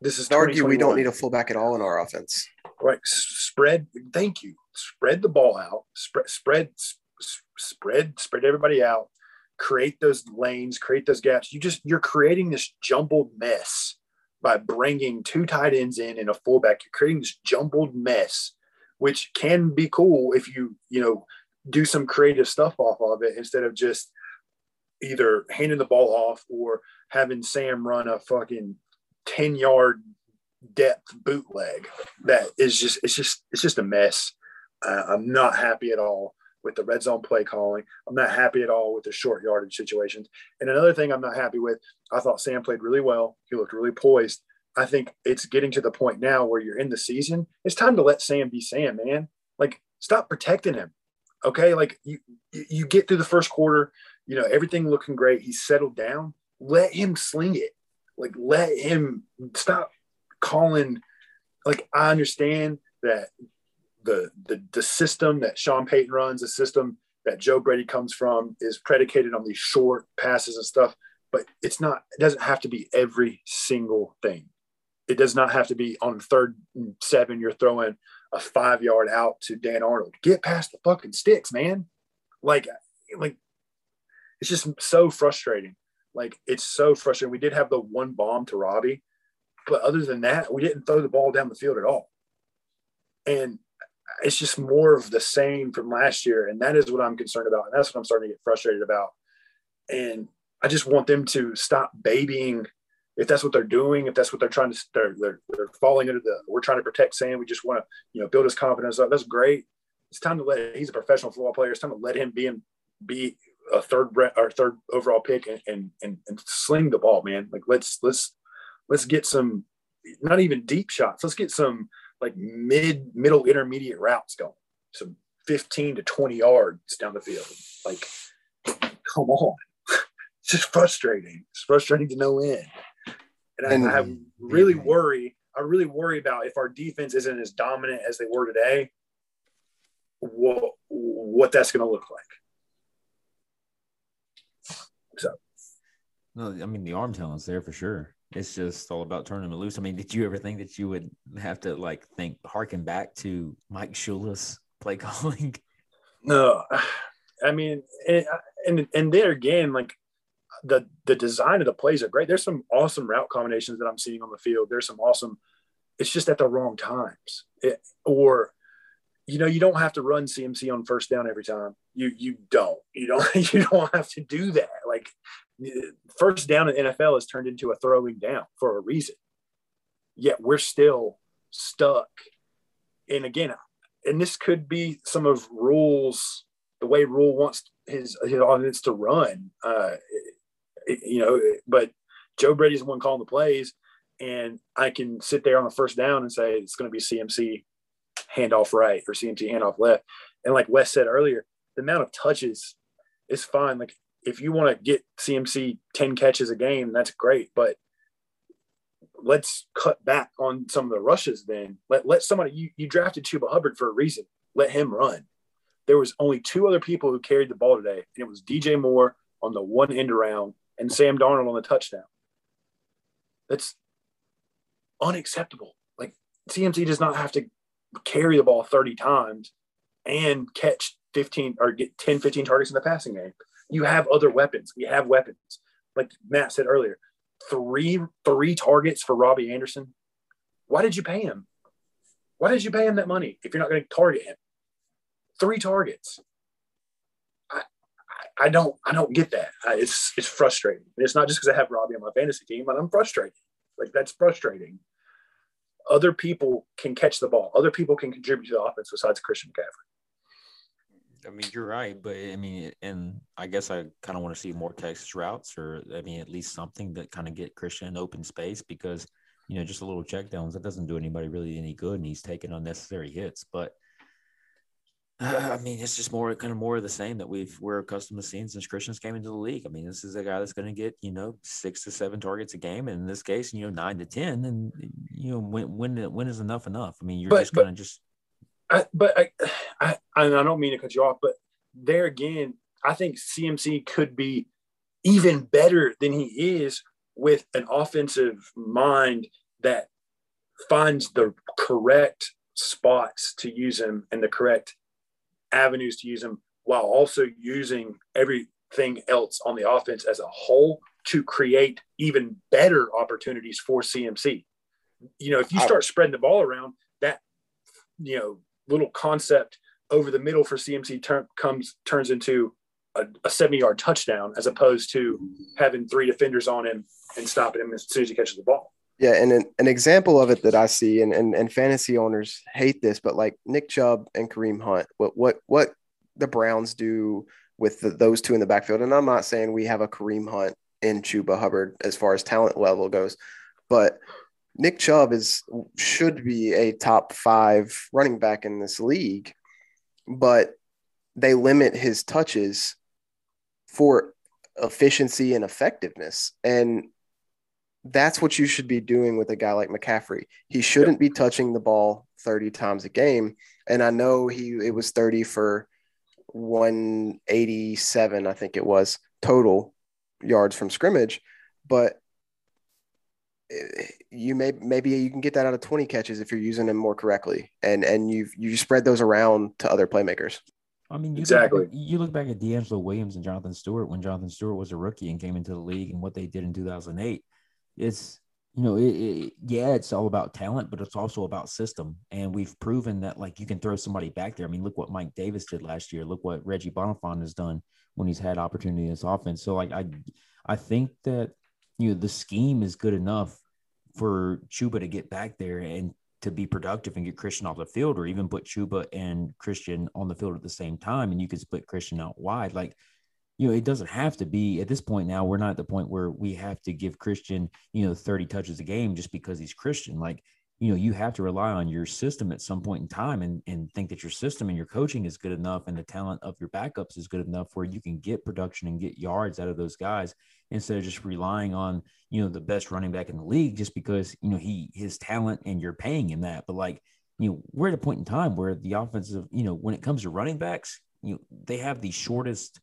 This is I'd argue we don't need a fullback at all in our offense. right. S- Spread. Thank you. Spread the ball out. Spread. Spread. Spread. Spread everybody out. Create those lanes. Create those gaps. You just you're creating this jumbled mess by bringing two tight ends in and a fullback. You're creating this jumbled mess, which can be cool if you you know do some creative stuff off of it instead of just either handing the ball off or having Sam run a fucking 10 yard depth bootleg that is just it's just it's just a mess. Uh, i'm not happy at all with the red zone play calling. I'm not happy at all with the short yardage situations. And another thing i'm not happy with i thought sam played really well. He looked really poised. I think it's getting to the point now where you're in the season. It's time to let sam be sam man. Like stop protecting him okay? Like you you get through the first quarter you know everything looking great. He's settled down. Let him sling it. Like let him stop calling. Like i understand that the the the system that sean payton runs the system that joe brady comes from is predicated on these short passes and stuff but it's not it doesn't have to be every single thing. It does not have to be on third and seven you're throwing a five yard out to dan arnold get past the fucking sticks man like like it's just so frustrating like it's so frustrating. We did have the one bomb to Robbie, but other than that, we didn't throw the ball down the field at all. And it's just more of the same from last year. And that is what I'm concerned about. And that's what I'm starting to get frustrated about. And I just want them to stop babying if that's what they're doing, if that's what they're trying to, they're, they're, they're falling into the, we're trying to protect Sam. We just want to, you know, build his confidence up. That's great. It's time to let, he's a professional football player. It's time to let him be and be a third or third overall pick and, and and and sling the ball, man. Like let's let's let's get some not even deep shots. Let's get some like mid middle intermediate routes going. Some 15 to 20 yards down the field. Like come on. (laughs) It's just frustrating. It's frustrating to no end. And, And- I, I have really worry. I really worry about if our defense isn't as dominant as they were today, what what that's going to look like. So, no, I mean the arm talent's there for sure. It's just all about turning them loose. I mean, did you ever think that you would have to like think harken back to Mike Shula's play (laughs) calling? No, I mean, and, and and there again, like the the design of the plays are great. There's some awesome route combinations that I'm seeing on the field. There's some awesome. It's just at the wrong times, it, or you know, you don't have to run CMC on first down every time. You you don't. You don't. (laughs) You don't have to do that. Like first down in NFL has turned into a throwing down for a reason. Yet we're still stuck. And again, and this could be some of Rhule's the way Rhule wants his his offense to run. Uh, you know, but Joe Brady's the one calling the plays, and I can sit there on the first down and say it's going to be CMC handoff right or CMC handoff left. And like Wes said earlier, the amount of touches is fine. Like if you want to get CMC 10 catches a game, that's great. But let's cut back on some of the rushes then. Let let somebody you, you drafted Chuba Hubbard for a reason. Let him run. There was only two other people who carried the ball today, and it was DJ Moore on the one end around and Sam Darnold on the touchdown. That's unacceptable. Like CMC does not have to carry the ball 30 times and catch 15 or get 10, 15 targets in the passing game. You have other weapons. We have weapons. Like Matt said earlier, three three targets for Robbie Anderson. Why did you pay him? Why did you pay him that money if you're not going to target him? Three targets. I, don't I don't get that. I, it's it's frustrating. And it's not just because I have Robbie on my fantasy team, but I'm frustrated. Like that's frustrating. Other people can catch the ball. Other people can contribute to the offense besides Christian McCaffrey. I mean, you're right, but I mean, and I guess I kind of want to see more Texas routes, or I mean, at least something that kind of get Christian open space because you know just a little check downs that doesn't do anybody really any good, and he's taking unnecessary hits. But Uh, I mean, it's just more kind of more of the same that we've we're accustomed to seeing since Christian's came into the league. I mean, this is a guy that's going to get you know six to seven targets a game, and in this case, you know nine to ten, and eh, you know when when when is enough enough? I mean, you're but, just going to just I, but I, (sighs) I, I don't mean to cut you off, but there again, I think CMC could be even better than he is with an offensive mind that finds the correct spots to use him and the correct avenues to use him while also using everything else on the offense as a whole to create even better opportunities for CMC. You know, if you start spreading the ball around, that you know little concept over the middle for CMC turn, comes turns into a, a 70 yard touchdown as opposed to having three defenders on him and stopping him as soon as he catches the ball. Yeah, and an, an example of it that I see, and, and and fantasy owners hate this, but like Nick Chubb and Kareem Hunt, what what what the Browns do with the, those two in the backfield, and I'm not saying we have a Kareem Hunt in Chuba Hubbard as far as talent level goes, but Nick Chubb is should be a top five running back in this league, but they limit his touches for efficiency and effectiveness. And that's what you should be doing with a guy like McCaffrey. He shouldn't be touching the ball 30 times a game. And I know he it was 30 for 187, I think it was total yards from scrimmage, but eh, you may maybe you can get that out of 20 catches if you're using them more correctly and and you you spread those around to other playmakers I mean, you exactly. Look, you look back at DeAngelo Williams and Jonathan Stewart when Jonathan Stewart was a rookie and came into the league and what they did in 2008. It's you know, it, it, yeah, it's all about talent, but it's also about system. And we've proven that like you can throw somebody back there. I mean, look what Mike Davis did last year. Look what Reggie Bonnafon has done when he's had opportunity in this offense. So like I, I think that you know the scheme is good enough for Chuba to get back there and to be productive and get Christian off the field, or even put Chuba and Christian on the field at the same time, and you could split Christian out wide. Like, you know, it doesn't have to be at this point now. We're not at the point where we have to give Christian, you know, 30 touches a game just because he's Christian. Like, you know, you have to rely on your system at some point in time and, and think that your system and your coaching is good enough and the talent of your backups is good enough where you can get production and get yards out of those guys instead of just relying on, you know, the best running back in the league just because, you know, he his talent and you're paying him that. But like, you know, we're at a point in time where the offensive, you know, when it comes to running backs, you know, they have the shortest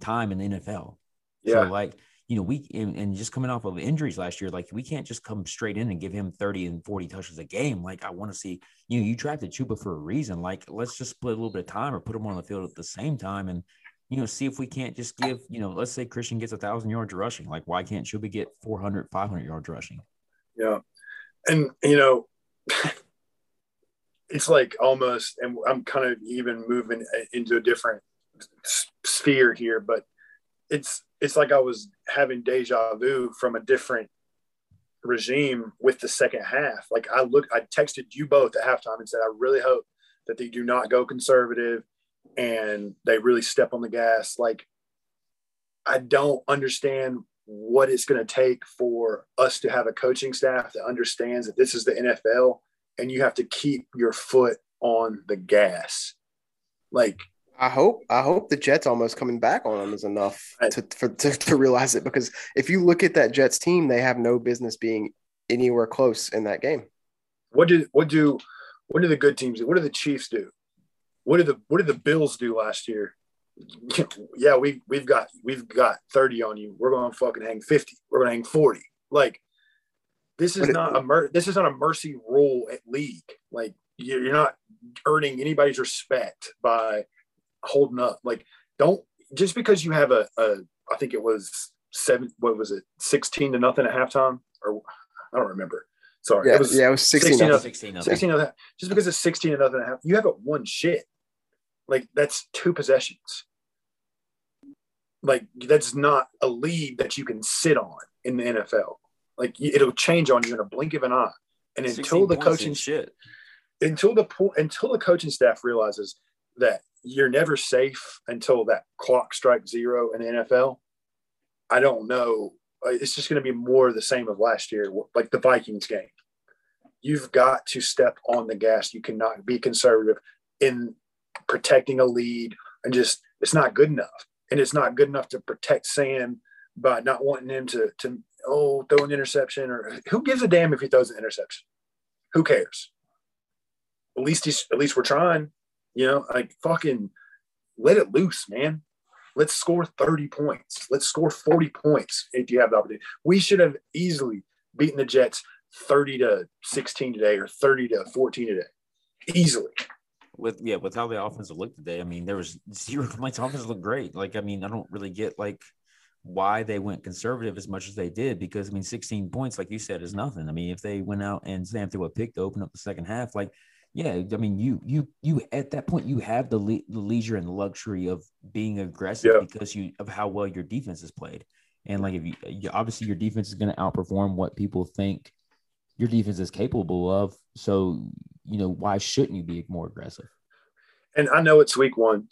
time in the NFL. Yeah. So like you know, we and, and, just coming off of injuries last year, like we can't just come straight in and give him 30 and 40 touches a game. Like I want to see, you know, you drafted Chuba for a reason. Like let's just split a little bit of time or put him on the field at the same time and you know, see if we can't just give, you know, let's say Christian gets a thousand yards rushing. Like why can't Chuba get 400, 500 yards rushing? Yeah. And you know, (laughs) it's like almost, and I'm kind of even moving into a different sphere here, but it's it's like I was having deja vu from a different regime with the second half. Like I look, I texted you both at halftime and said, I really hope that they do not go conservative and they really step on the gas. Like, I don't understand what it's going to take for us to have a coaching staff that understands that this is the NFL and you have to keep your foot on the gas. Like, I hope I hope the Jets almost coming back on them is enough to, for, to to realize it because if you look at that Jets team, they have no business being anywhere close in that game. What do what do what do the good teams do? What do the Chiefs do? What did the what did the Bills do last year? (laughs) Yeah, we we've got we've got 30 on you. We're gonna fucking hang 50. We're gonna hang 40. Like this is not a mer- this is not a mercy rule at league. Like you're not earning anybody's respect by holding up. Like don't just because you have a, a I think it was seven what was it 16 to nothing at halftime or I don't remember. Sorry. Yeah, it was yeah, it was 16 16 nothing. 16 nothing. 16 of that. Just because it's 16 and nothing and a half, you haven't won shit. Like that's two possessions. Like that's not a lead that you can sit on in the NFL. Like it'll change on you in a blink of an eye. And until the coaching shit. until the po- until the coaching staff realizes that you're never safe until that clock strikes zero in the NFL, I don't know. Uh, It's just going to be more the same of last year, like the Vikings game. You've got to step on the gas. You cannot be conservative in protecting a lead, and just it's not good enough. And it's not good enough to protect Sam by not wanting him to to oh throw an interception or who gives a damn if he throws an interception? Who cares? at least he's at least we're trying. You know, like fucking let it loose, man. Let's score 30 points. Let's score 40 points if you have the opportunity. We should have easily beaten the Jets 30 to 16 today or 30 to 14 today. Easily. with yeah, with how the offense looked today, I mean, there was zero (laughs) complaints. Offense looked great. Like, I mean, I don't really get like why they went conservative as much as they did because I mean, 16 points, like you said, is nothing. I mean, if they went out and Sam threw a pick to open up the second half, like, yeah, I mean, you you you at that point you have the, le- the leisure and the luxury of being aggressive Yeah. because you of how well your defense is played, and like if you, uh, you obviously your defense is going to outperform what people think your defense is capable of. So you know why shouldn't you be more aggressive? And I know it's week one.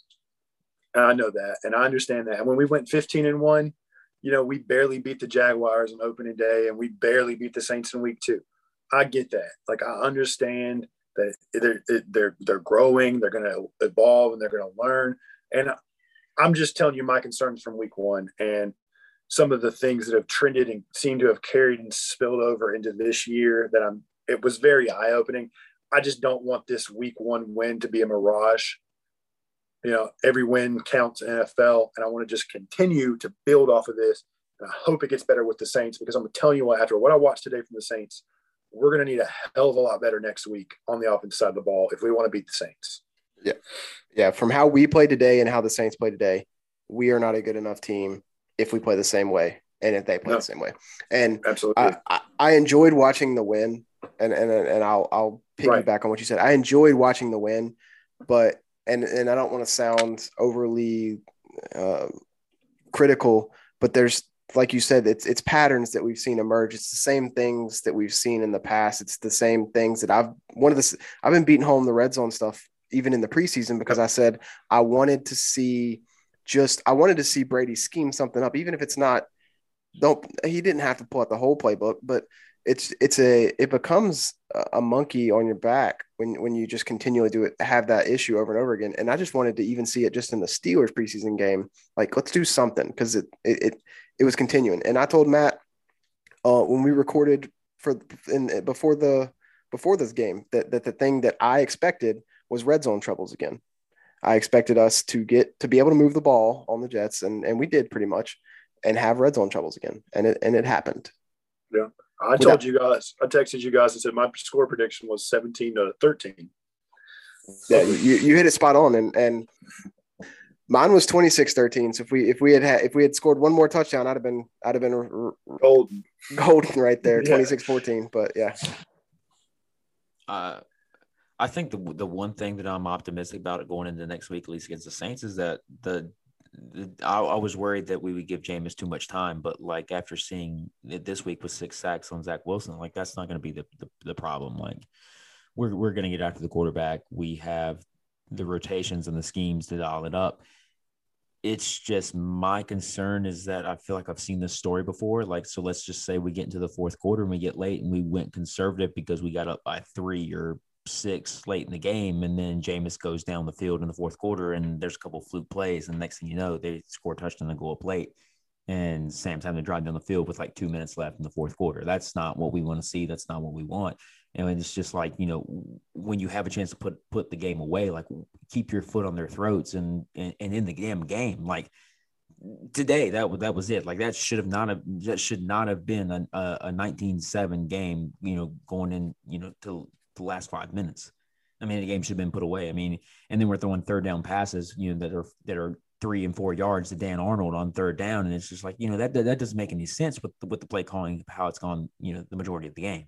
And I know that. And I understand that. And when we went 15 and one, you know, we barely beat the Jaguars on opening day and we barely beat the Saints in week two. I get that. Like I understand they're they're they're growing, they're going to evolve, and they're going to learn. And I'm just telling you my concerns from week one and some of the things that have trended and seem to have carried and spilled over into this year. That I'm. It was very eye opening. I just don't want this week one win to be a mirage. You know, every win counts in NFL, and I want to just continue to build off of this. And I hope it gets better with the Saints because I'm telling you what, after what I watched today from the Saints, we're going to need a hell of a lot better next week on the offensive side of the ball if we want to beat the Saints. Yeah, Yeah. from how we play today and how the Saints play today, we are not a good enough team if we play the same way and if they play No. the same way. And Absolutely. I, I, I enjoyed watching the win, and and and I'll I'll piggyback Right. on what you said. I enjoyed watching the win, but and and I don't want to sound overly uh, critical, but there's like you said, it's it's patterns that we've seen emerge. It's the same things that we've seen in the past. It's the same things that I've one of the I've been beating home the red zone stuff even in the preseason because I said I wanted to see just I wanted to see Brady scheme something up, even if it's not don't he didn't have to pull out the whole playbook, but it's it's a it becomes a- monkey on your back when when you just continually do it have that issue over and over again. And I just wanted to even see it just in the Steelers preseason game. Like let's do something because it, it it it was continuing. And I told Matt uh, when we recorded for in before the before this game that that the thing that I expected was red zone troubles again. I expected us to get to be able to move the ball on the Jets, and and we did pretty much, and have red zone troubles again, and it and it happened. Yeah, I told you guys, I texted you guys and said my score prediction was 17 to 13. Yeah, you, you hit it spot on, and and mine was 26-13. So if we if we had had, if we had scored one more touchdown, I'd have been I'd have been r- r- Golden. golden right there, (laughs) Yeah. 26-14. But yeah, Uh, I think the the one thing that I'm optimistic about it going into next week, at least against the Saints, is that the, the I, I was worried that we would give Jameis too much time, but like after seeing it this week with six sacks on Zach Wilson, like that's not going to be the, the the problem. Like we're we're going to get after the quarterback. We have the rotations and the schemes to dial it up. It's just my concern is that I feel like I've seen this story before. Like, so let's just say we get into the fourth quarter and we get late and we went conservative because we got up by three or six late in the game, and then Jameis goes down the field in the fourth quarter, and there's a couple fluke plays, and next thing you know, they score a touchdown and go up late, and Sam's having to drive down the field with like two minutes left in the fourth quarter. That's not what we want to see. That's not what we want. And it's just like you know, when you have a chance to put put the game away, like keep your foot on their throats and and, and in the damn game, like today that that was it like that should have not have that should not have been a, a, a 19-7 game you know going in you know to the last five minutes. I mean, the game should have been put away. I mean, and then we're throwing third down passes, you know, that are that are three and four yards to Dan Arnold on third down, and it's just like you know that that, that doesn't make any sense with the, with the play calling how it's gone, you know, the majority of the game.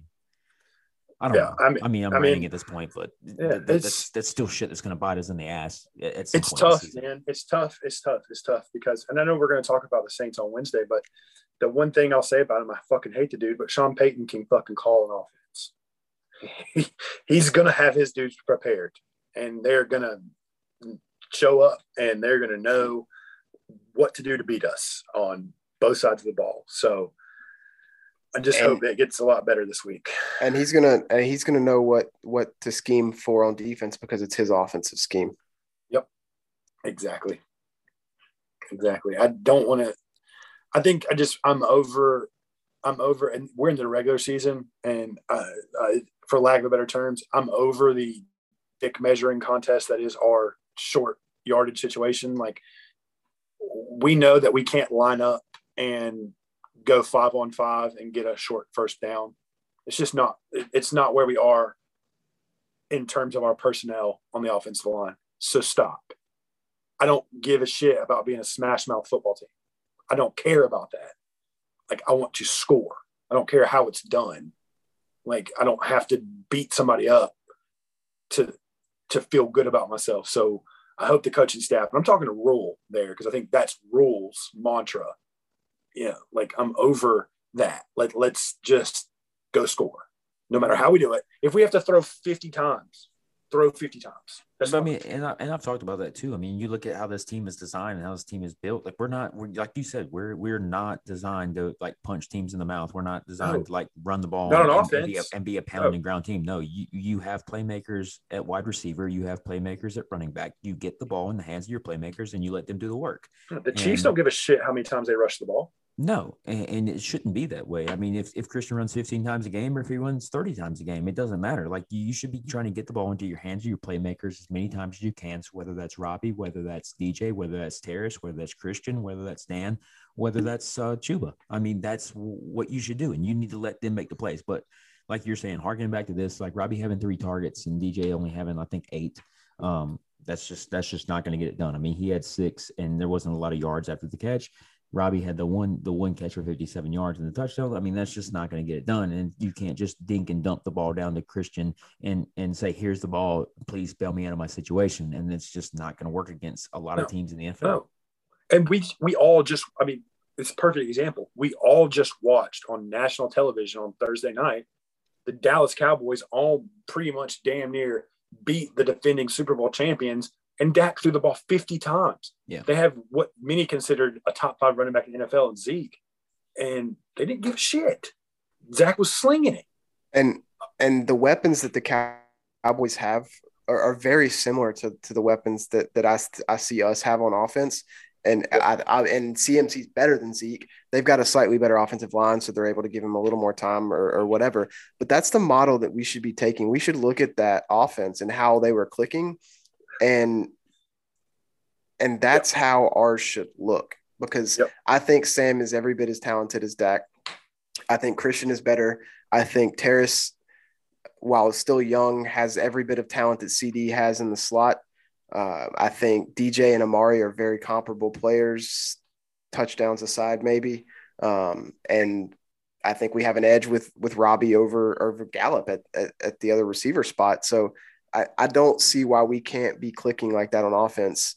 I don't yeah, know. I mean, I mean, I'm I mean, at this point, but yeah, that's that's still shit that's going to bite us in the ass. it's tough, man. It's tough. It's tough. It's tough because, and I know we're going to talk about the Saints on Wednesday, but the one thing I'll say about him, I fucking hate the dude, but Sean Payton can fucking call an offense he, he's going to have his dudes prepared and they're going to show up and they're going to know what to do to beat us on both sides of the ball. So I just and, hope it gets a lot better this week. And he's gonna and he's gonna know what what to scheme for on defense because it's his offensive scheme. Yep, exactly, exactly. I don't want to. I think I just I'm over. I'm over, and we're in the regular season, and uh, I, for lack of better terms, I'm over the dick measuring contest that is our short yardage situation. Like we know that we can't line up and go five on five and get a short first down. It's just not it's not where we are in terms of our personnel on the offensive line. So stop. I don't give a shit about being a smash mouth football team. I don't care about that. Like I want to score. I don't care how it's done. Like I don't have to beat somebody up to to feel good about myself. So I hope the coaching staff, and I'm talking to Rhule there because I think that's Rhule's mantra. Yeah, like I'm over that. Like let's just go score, no matter how we do it. If we have to throw 50 times, throw 50 times. That's I mean, and, I, and I've talked about that too. I mean, you look at how this team is designed and how this team is built. Like we're not, we're, like you said, we're we're not designed to like punch teams in the mouth. We're not designed no. to like run the ball and, offense. And, be a, and be a pounding no. ground team. No, you you have playmakers at wide receiver. You have playmakers at running back. You get the ball in the hands of your playmakers and you let them do the work. The Chiefs don't give a shit how many times they rush the ball. No, and, and, it shouldn't be that way. I mean, if, if Christian runs 15 times a game or if he runs 30 times a game, it doesn't matter. Like you, should be trying to get the ball into your hands of your playmakers as many times as you can. So whether that's Robbie, whether that's DJ, whether that's Terrace, whether that's Christian, whether that's Dan, whether that's uh, Chuba. I mean, that's what you should do. And you need to let them make the plays. But like you're saying, harkening back to this, like Robbie having three targets and DJ only having, I think, eight. Um, that's just that's just not going to get it done. I mean, he had six and there wasn't a lot of yards after the catch. Robbie had the one the one catch for 57 yards and the touchdown. I mean, that's just not going to get it done. And you can't just dink and dump the ball down to Christian and and say, "Here's the ball. Please bail me out of my situation." And it's just not going to work against a lot no. of teams in the NFL. No. And we we all just, I mean, it's a perfect example. We all just watched on national television on Thursday night the Dallas Cowboys all pretty much damn near beat the defending Super Bowl champions and Dak threw the ball 50 times. Yeah. They have what many considered a top five running back in the NFL and Zeke. And they didn't give a shit. Zach was slinging it. And and the weapons that the Cowboys have are, are very similar to, to the weapons that, that I, I see us have on offense. And I, I, and CMC's better than Zeke. They've got a slightly better offensive line, so they're able to give him a little more time or, or whatever. But that's the model that we should be taking. We should look at that offense and how they were clicking and and that's yep. how ours should look because yep. I think Sam is every bit as talented as Dak. I think Christian is better. I think Terrace, while still young, has every bit of talent that CD has in the slot. Uh, I think DJ and Amari are very comparable players, touchdowns aside, maybe. Um, and I think we have an edge with with Robbie over over Gallup at, at, at the other receiver spot. So I, I don't see why we can't be clicking like that on offense,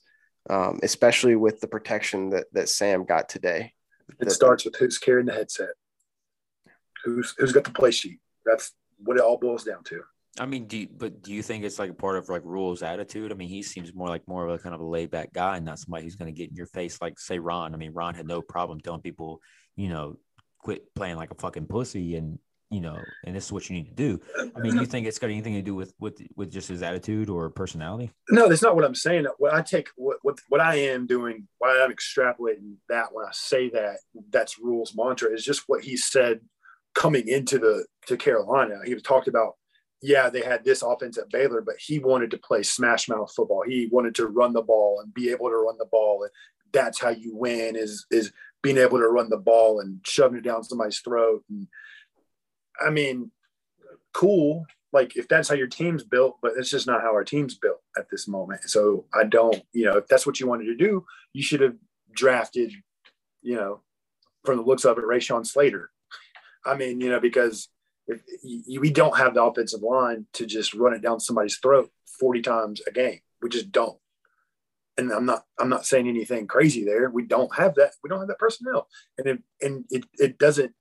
um, especially with the protection that, that Sam got today. It that, starts with who's carrying the headset, who's who's got the play sheet. That's what it all boils down to. I mean, do you, but do you think it's like a part of like Rhule's attitude? I mean, he seems more like more of a kind of a laid back guy, and not somebody who's going to get in your face like say Ron. I mean, Ron had no problem telling people, you know, quit playing like a fucking pussy, and you know, and this is what you need to do. I mean, you think it's got anything to do with with with just his attitude or personality? No, that's not what I'm saying. What I take, what what, what I am doing, why I'm extrapolating that when I say that, that's Rhule's mantra is just what he said coming into the to Carolina. He talked about yeah, they had this offense at Baylor, but he wanted to play smash mouth football. He wanted to run the ball and be able to run the ball. And that's how you win is is being able to run the ball and shoving it down somebody's throat. And I mean, cool. Like if that's how your team's built, but it's just not how our team's built at this moment. So I don't, you know, if that's what you wanted to do, you should have drafted, you know, from the looks of it, Rashawn Slater. I mean, you know, because we don't have the offensive line to just run it down somebody's throat 40 times a game. We just don't. And I'm not I'm not saying anything crazy there. We don't have that. We don't have that personnel. And it, and it, it doesn't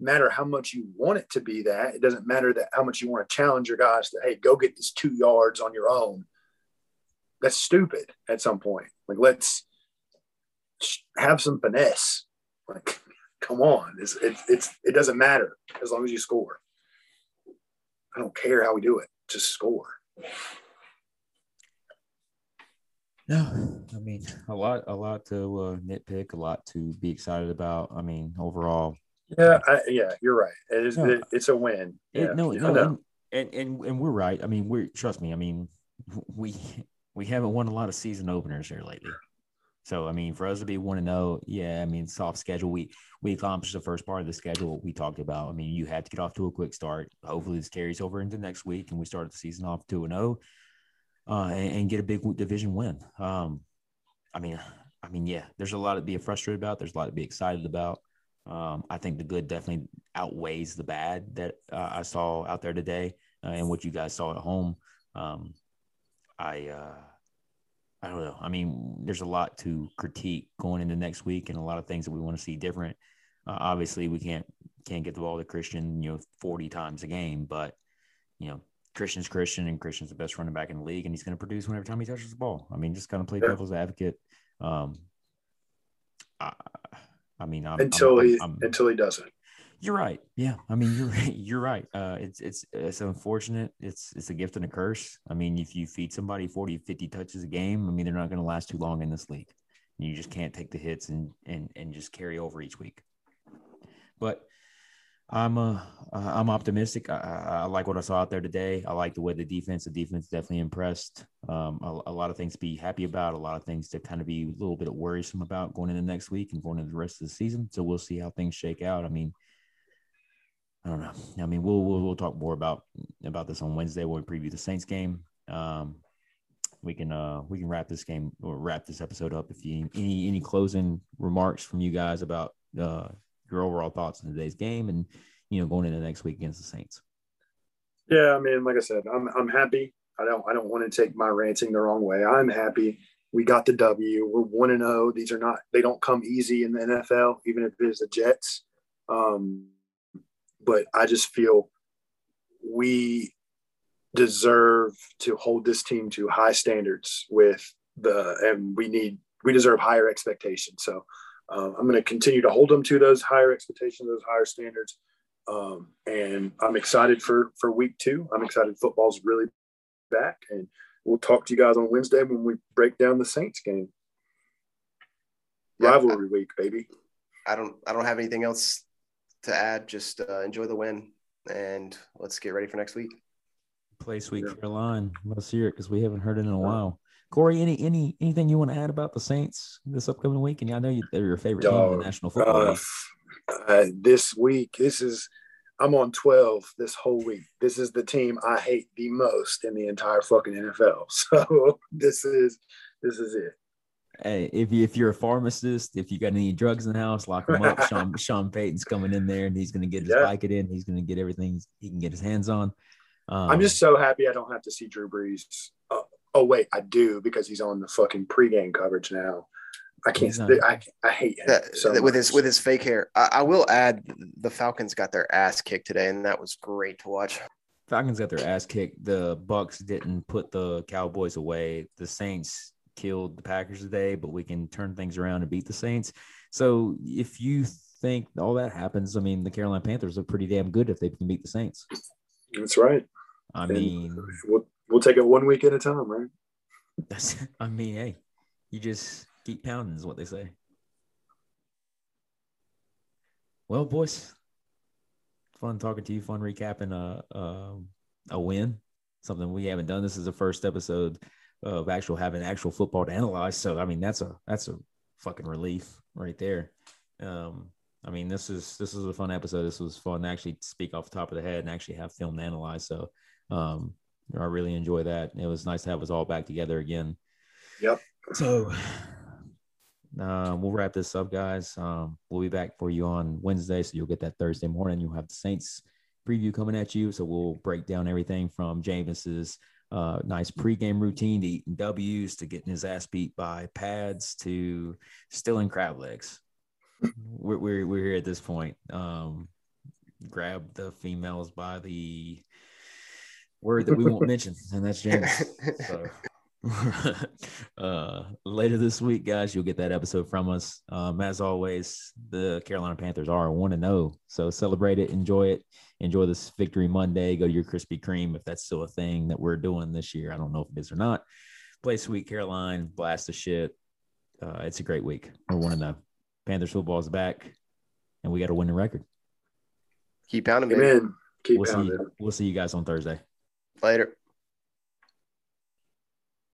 matter how much you want it to be that. It doesn't matter that how much you want to challenge your guys to hey, go get this two yards on your own. That's stupid at some point. Like let's have some finesse. Like (laughs) come on. It's, it's, it's, it doesn't matter as long as you score. I don't care how we do it, just score. No, I mean a lot, a lot to uh, nitpick, a lot to be excited about. I mean, overall. Yeah, I, yeah, you're right. It is. No, it, it's a win. It, no, no, and, and, and and we're right. I mean, we're trust me. I mean, we we haven't won a lot of season openers here lately. So I mean, for us to be one to know, yeah, I mean, soft schedule. We we accomplished the first part of the schedule we talked about. I mean, you had to get off to a quick start. Hopefully, this carries over into next week, and we start the season off two and zero, oh, uh, and, and get a big division win. Um, I mean, I mean, yeah, there's a lot to be frustrated about. There's a lot to be excited about. Um, I think the good definitely outweighs the bad that uh, I saw out there today, uh, and what you guys saw at home. Um, I uh, I don't know. I mean, there's a lot to critique going into next week, and a lot of things that we want to see different. Uh, obviously, we can't can't get the ball to Christian, you know, 40 times a game, but you know, Christian's Christian, and Christian's the best running back in the league, and he's going to produce whenever time he touches the ball. I mean, just kind of play devil's advocate. Um, I, I mean, I'm, until I'm, he I'm, until he doesn't. You're right. Yeah, I mean, you're (laughs) you're right. Uh, it's it's it's unfortunate. It's it's a gift and a curse. I mean, if you feed somebody 40, 50 touches a game, I mean, they're not going to last too long in this league. You just can't take the hits and and and just carry over each week. But I'm uh, I'm optimistic. I, I, like what I saw out there today. I like the way the defense. The defense definitely impressed. Um, a, a, lot of things to be happy about. A lot of things to kind of be a little bit worrisome about going into next week and going into the rest of the season. So we'll see how things shake out. I mean, I don't know. I mean, we'll we'll, we'll talk more about about this on Wednesday when we preview the Saints game. Um, we can uh we can wrap this game or wrap this episode up. If you any any closing remarks from you guys about uh your overall thoughts on today's game and you know going into next week against the Saints. Yeah, I mean, like I said, I'm I'm happy. I don't I don't want to take my ranting the wrong way. I'm happy. We got the W. We're one and zero. Oh. These are not they don't come easy in the NFL, even if it is the Jets. Um, but I just feel we deserve to hold this team to high standards with the and we need we deserve higher expectations. So um, I'm going to continue to hold them to those higher expectations, those higher standards. Um, and I'm excited for for week two. I'm excited football's really back, and we'll talk to you guys on Wednesday when we break down the Saints game. Rivalry yeah, week, baby. I don't I don't have anything else to add. Just uh, enjoy the win, and let's get ready for next week. Play Sweet yeah. Caroline. Let's hear it because we haven't heard it in a while. Corey, any any anything you want to add about the Saints this upcoming week? And I know you, they're your favorite Dog, team in the National Football League. Uh, this week, this is I'm on 12 this whole week. This is the team I hate the most in the entire fucking NFL. (laughs) So this is this is it hey, if you if you're a pharmacist, if you got any drugs in the house, lock them up. (laughs) Sean Sean Payton's coming in there and he's going to get his yeah. Vicodin. He's going to get everything he can get his hands on. Um, I'm just so happy I don't have to see Drew Brees. Uh, oh wait, I do because he's on the fucking pregame coverage now. I can't. I, I hate him that, so with much. his with his fake hair. I, I, will add the Falcons got their ass kicked today, and that was great to watch. Falcons got their ass kicked. The Bucks didn't put the Cowboys away. The Saints killed the Packers today, but we can turn things around and beat the Saints. So if you think all that happens, I mean, the Carolina Panthers are pretty damn good if they can beat the Saints. That's right. I And mean, we'll we'll take it one week at a time, right? that's, I mean, hey, you just keep pounding is what they say. Well, boys, fun talking to you. Fun recapping a a, a win. Something we haven't done. This is the first episode of actual having actual football to analyze. So I mean, that's a that's a fucking relief right there. Um, I mean, this is this is a fun episode. This was fun to actually speak off the top of the head and actually have film to analyze. So um, I really enjoy that. It was nice to have us all back together again. Yep. So uh, we'll wrap this up, guys. Um, we'll be back for you on Wednesday, so you'll get that Thursday morning. You'll have the Saints preview coming at you, so we'll break down everything from Jameis's uh, nice pregame routine to eating W's to getting his ass beat by pads to stealing crab legs. We're, we're, we're here at this point. Um, grab the females by the word that we won't (laughs) mention, and that's Jameis. So, (laughs) (laughs) uh, later this week, guys, you'll get that episode from us. Um, as always, the Carolina Panthers are one to know, so celebrate it, enjoy it, enjoy this Victory Monday. Go to your Krispy Kreme if that's still a thing that we're doing this year. I don't know if it is or not. Play Sweet Caroline, blast the shit. Uh, it's a great week. We're one to know. Panthers football is back, and we got a winning record. Keep pounding, baby. Amen. Keep We'll see. pounding. We'll see you guys on Thursday. Later.